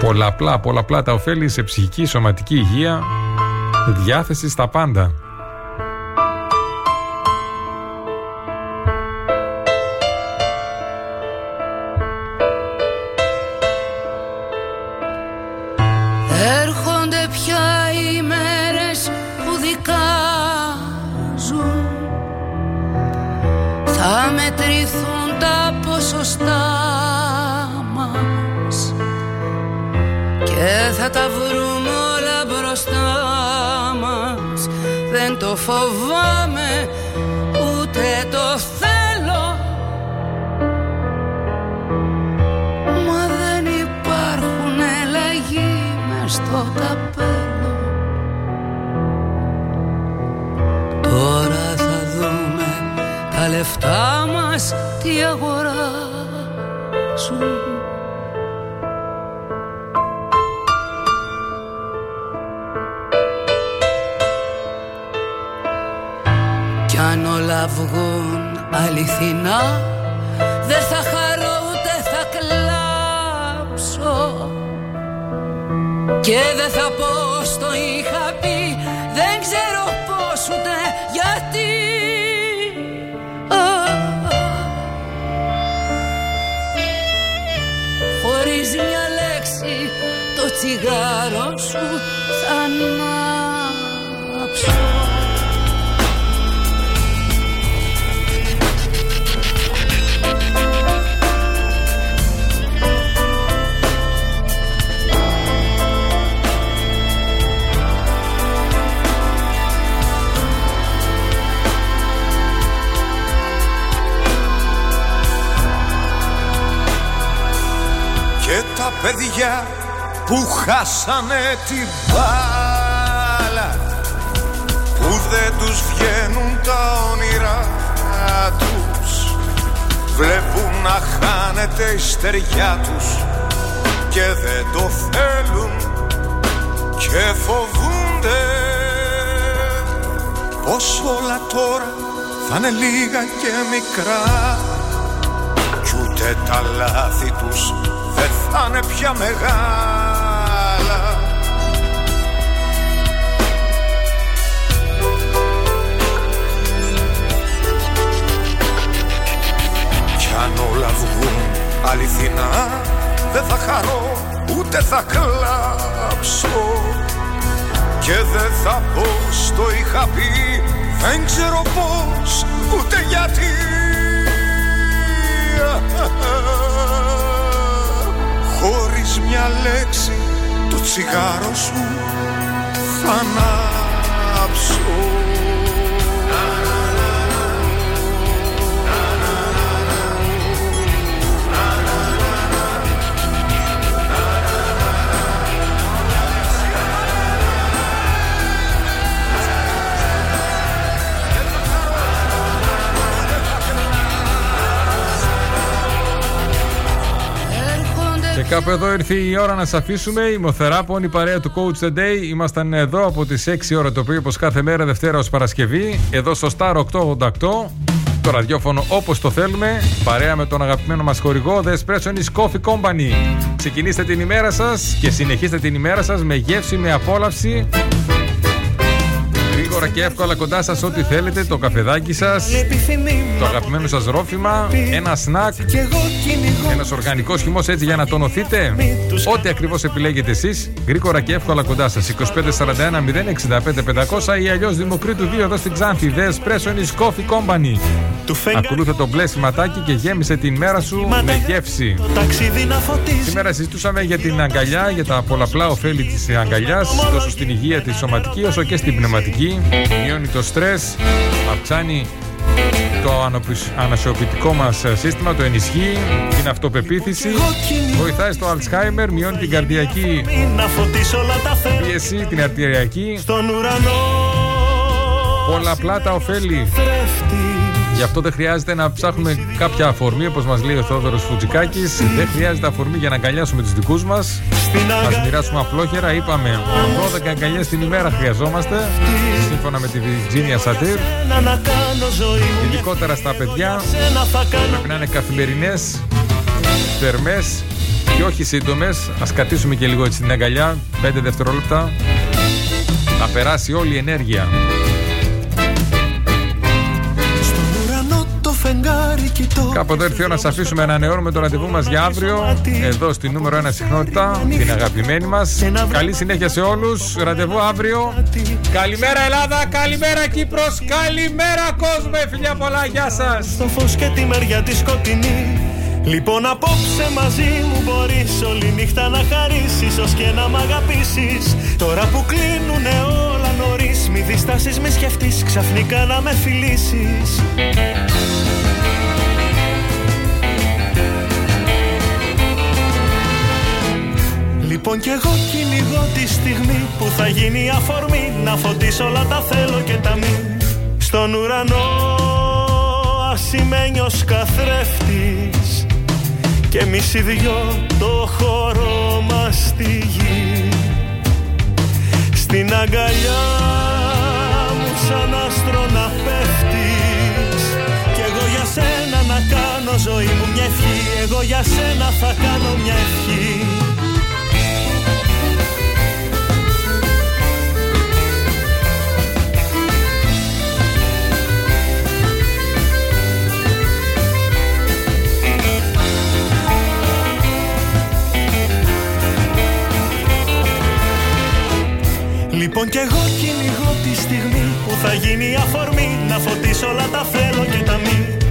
Πολλαπλά, πολλαπλά τα ωφέλη σε ψυχική, σωματική υγεία, διάθεση στα πάντα. Μετρηθούν τα ποσοστά μας. Και θα τα βρούμε όλα μπροστά μας. Δεν το φοβάμαι λεφτά μας τι αγοράζουν Κι αν όλα βγουν αληθινά Δεν θα χαρώ ούτε θα κλάψω. Και δεν θα πω στο είχα πει τσιγάρο σου θα ανάψω. Και τα παιδιά που χάσανε την μπάλα. Που δεν τους βγαίνουν τα όνειρά τους. Βλέπουν να χάνεται η στεριά τους Και δεν το θέλουν και φοβούνται. Πως όλα τώρα θα είναι λίγα και μικρά Κι ούτε τα λάθη τους δεν θα είναι πια μεγάλα όλα βγουν. Αληθινά δεν θα χαρώ ούτε θα κλάψω. Και δεν θα πω στο είχα πει δεν ξέρω πώς ούτε γιατί. Χωρίς μια λέξη το τσιγάρο σου θα ανάψω κάπου εδώ ήρθε η ώρα να σα αφήσουμε. Είμαι ο Θεράπων, η παρέα του Coach the Day. Ήμασταν εδώ από τις 6 ώρα το πρωί, όπως κάθε μέρα Δευτέρα ως Παρασκευή. Εδώ στο Star 888. Το ραδιόφωνο όπως το θέλουμε. Παρέα με τον αγαπημένο μας χορηγό The Espresso is Coffee Company. Ξεκινήστε την ημέρα σας και συνεχίστε την ημέρα σας με γεύση, με απόλαυση. Γρήγορα και εύκολα κοντά σας ό,τι θέλετε, το καφεδάκι σας, το αγαπημένο σας ρόφημα, ένα σνακ, ένας οργανικός χυμός έτσι για να τονωθείτε. Ό,τι ακριβώς επιλέγετε εσείς, γρήγορα και εύκολα κοντά σας. 2541 065 500 ή αλλιώς Δημοκρίτου 2 εδώ στην Ξάνθη. The Espresso is Coffee Company. Ακολούθε το μπλε σηματάκι και γέμισε την μέρα σου με γεύση. Σήμερα συζητούσαμε για την αγκαλιά, για τα πολλαπλά ωφέλη της αγκαλιάς, τόσο στην υγεία της σωματική όσο και στην πνευματική. Μειώνει το στρες, αυξάνει το ανοπισ- ανασιοποιητικό μας σύστημα, το ενισχύει, την αυτοπεποίθηση, βοηθάει στο Alzheimer, μειώνει την καρδιακή Να φωτίσω όλα τα θέλω πίεση, την αρτηριακή, στον ουρανό πολλαπλά τα ωφέλη. Γι' αυτό δεν χρειάζεται να ψάχνουμε κάποια αφορμή, όπως μας λέει ο Θόδωρος Φουτζικάκης. Δεν χρειάζεται αφορμή για να αγκαλιάσουμε τους δικούς μας. Μα μοιράσουμε απλόχερα. Είπαμε 12 αγκαλιές την ημέρα χρειαζόμαστε. Σύμφωνα με τη Virginia Satir. Να να κάνω ζωή μου Ειδικότερα στα παιδιά. Σένα θα κάνω Πρέπει να είναι καθημερινές, θερμές και όχι σύντομες. Α κατήσουμε και λίγο έτσι την αγκαλιά. 5 δευτερόλεπτα. Θα περάσει όλη η ενέργεια. Ουρανό το φεγγάρι κοιτώ Κάπου εδώ ήρθε η ώρα να σα αφήσουμε να ανανεώνουμε το ραντεβού μας για αύριο. Εδώ στη νούμερο 1 συχνότητα, την αγαπημένη μας. Καλή συνέχεια σε όλους. Ραντεβού αύριο. Καλημέρα Ελλάδα, καλημέρα Κύπρος, καλημέρα κόσμο. Φιλιά πολλά, γεια σας. Στο φως και τη μεριά της σκοτεινή Λοιπόν απόψε μαζί μου μπορείς όλη νύχτα να χαρίσεις Ως και να μ' αγαπήσεις Τώρα που κλείνουνε όλα νωρίς Μη διστάσεις μη σκεφτείς ξαφνικά να με φιλήσεις Λοιπόν κι εγώ κυνηγώ τη στιγμή που θα γίνει αφορμή. Να φωτίσω όλα τα θέλω και τα μη. Στον ουρανό ασημένιος καθρέφτης Και εμείς οι δυο το χώρο μας στη γη. Στην αγκαλιά μου σαν άστρο να πέφτεις. Κι εγώ για σένα να κάνω ζωή μου μια ευχή. Εγώ για σένα θα κάνω μια ευχή Λοιπόν κι εγώ κυνηγώ τη στιγμή που θα γίνει αφορμή. Να φωτίσω όλα τα θέλω και τα μη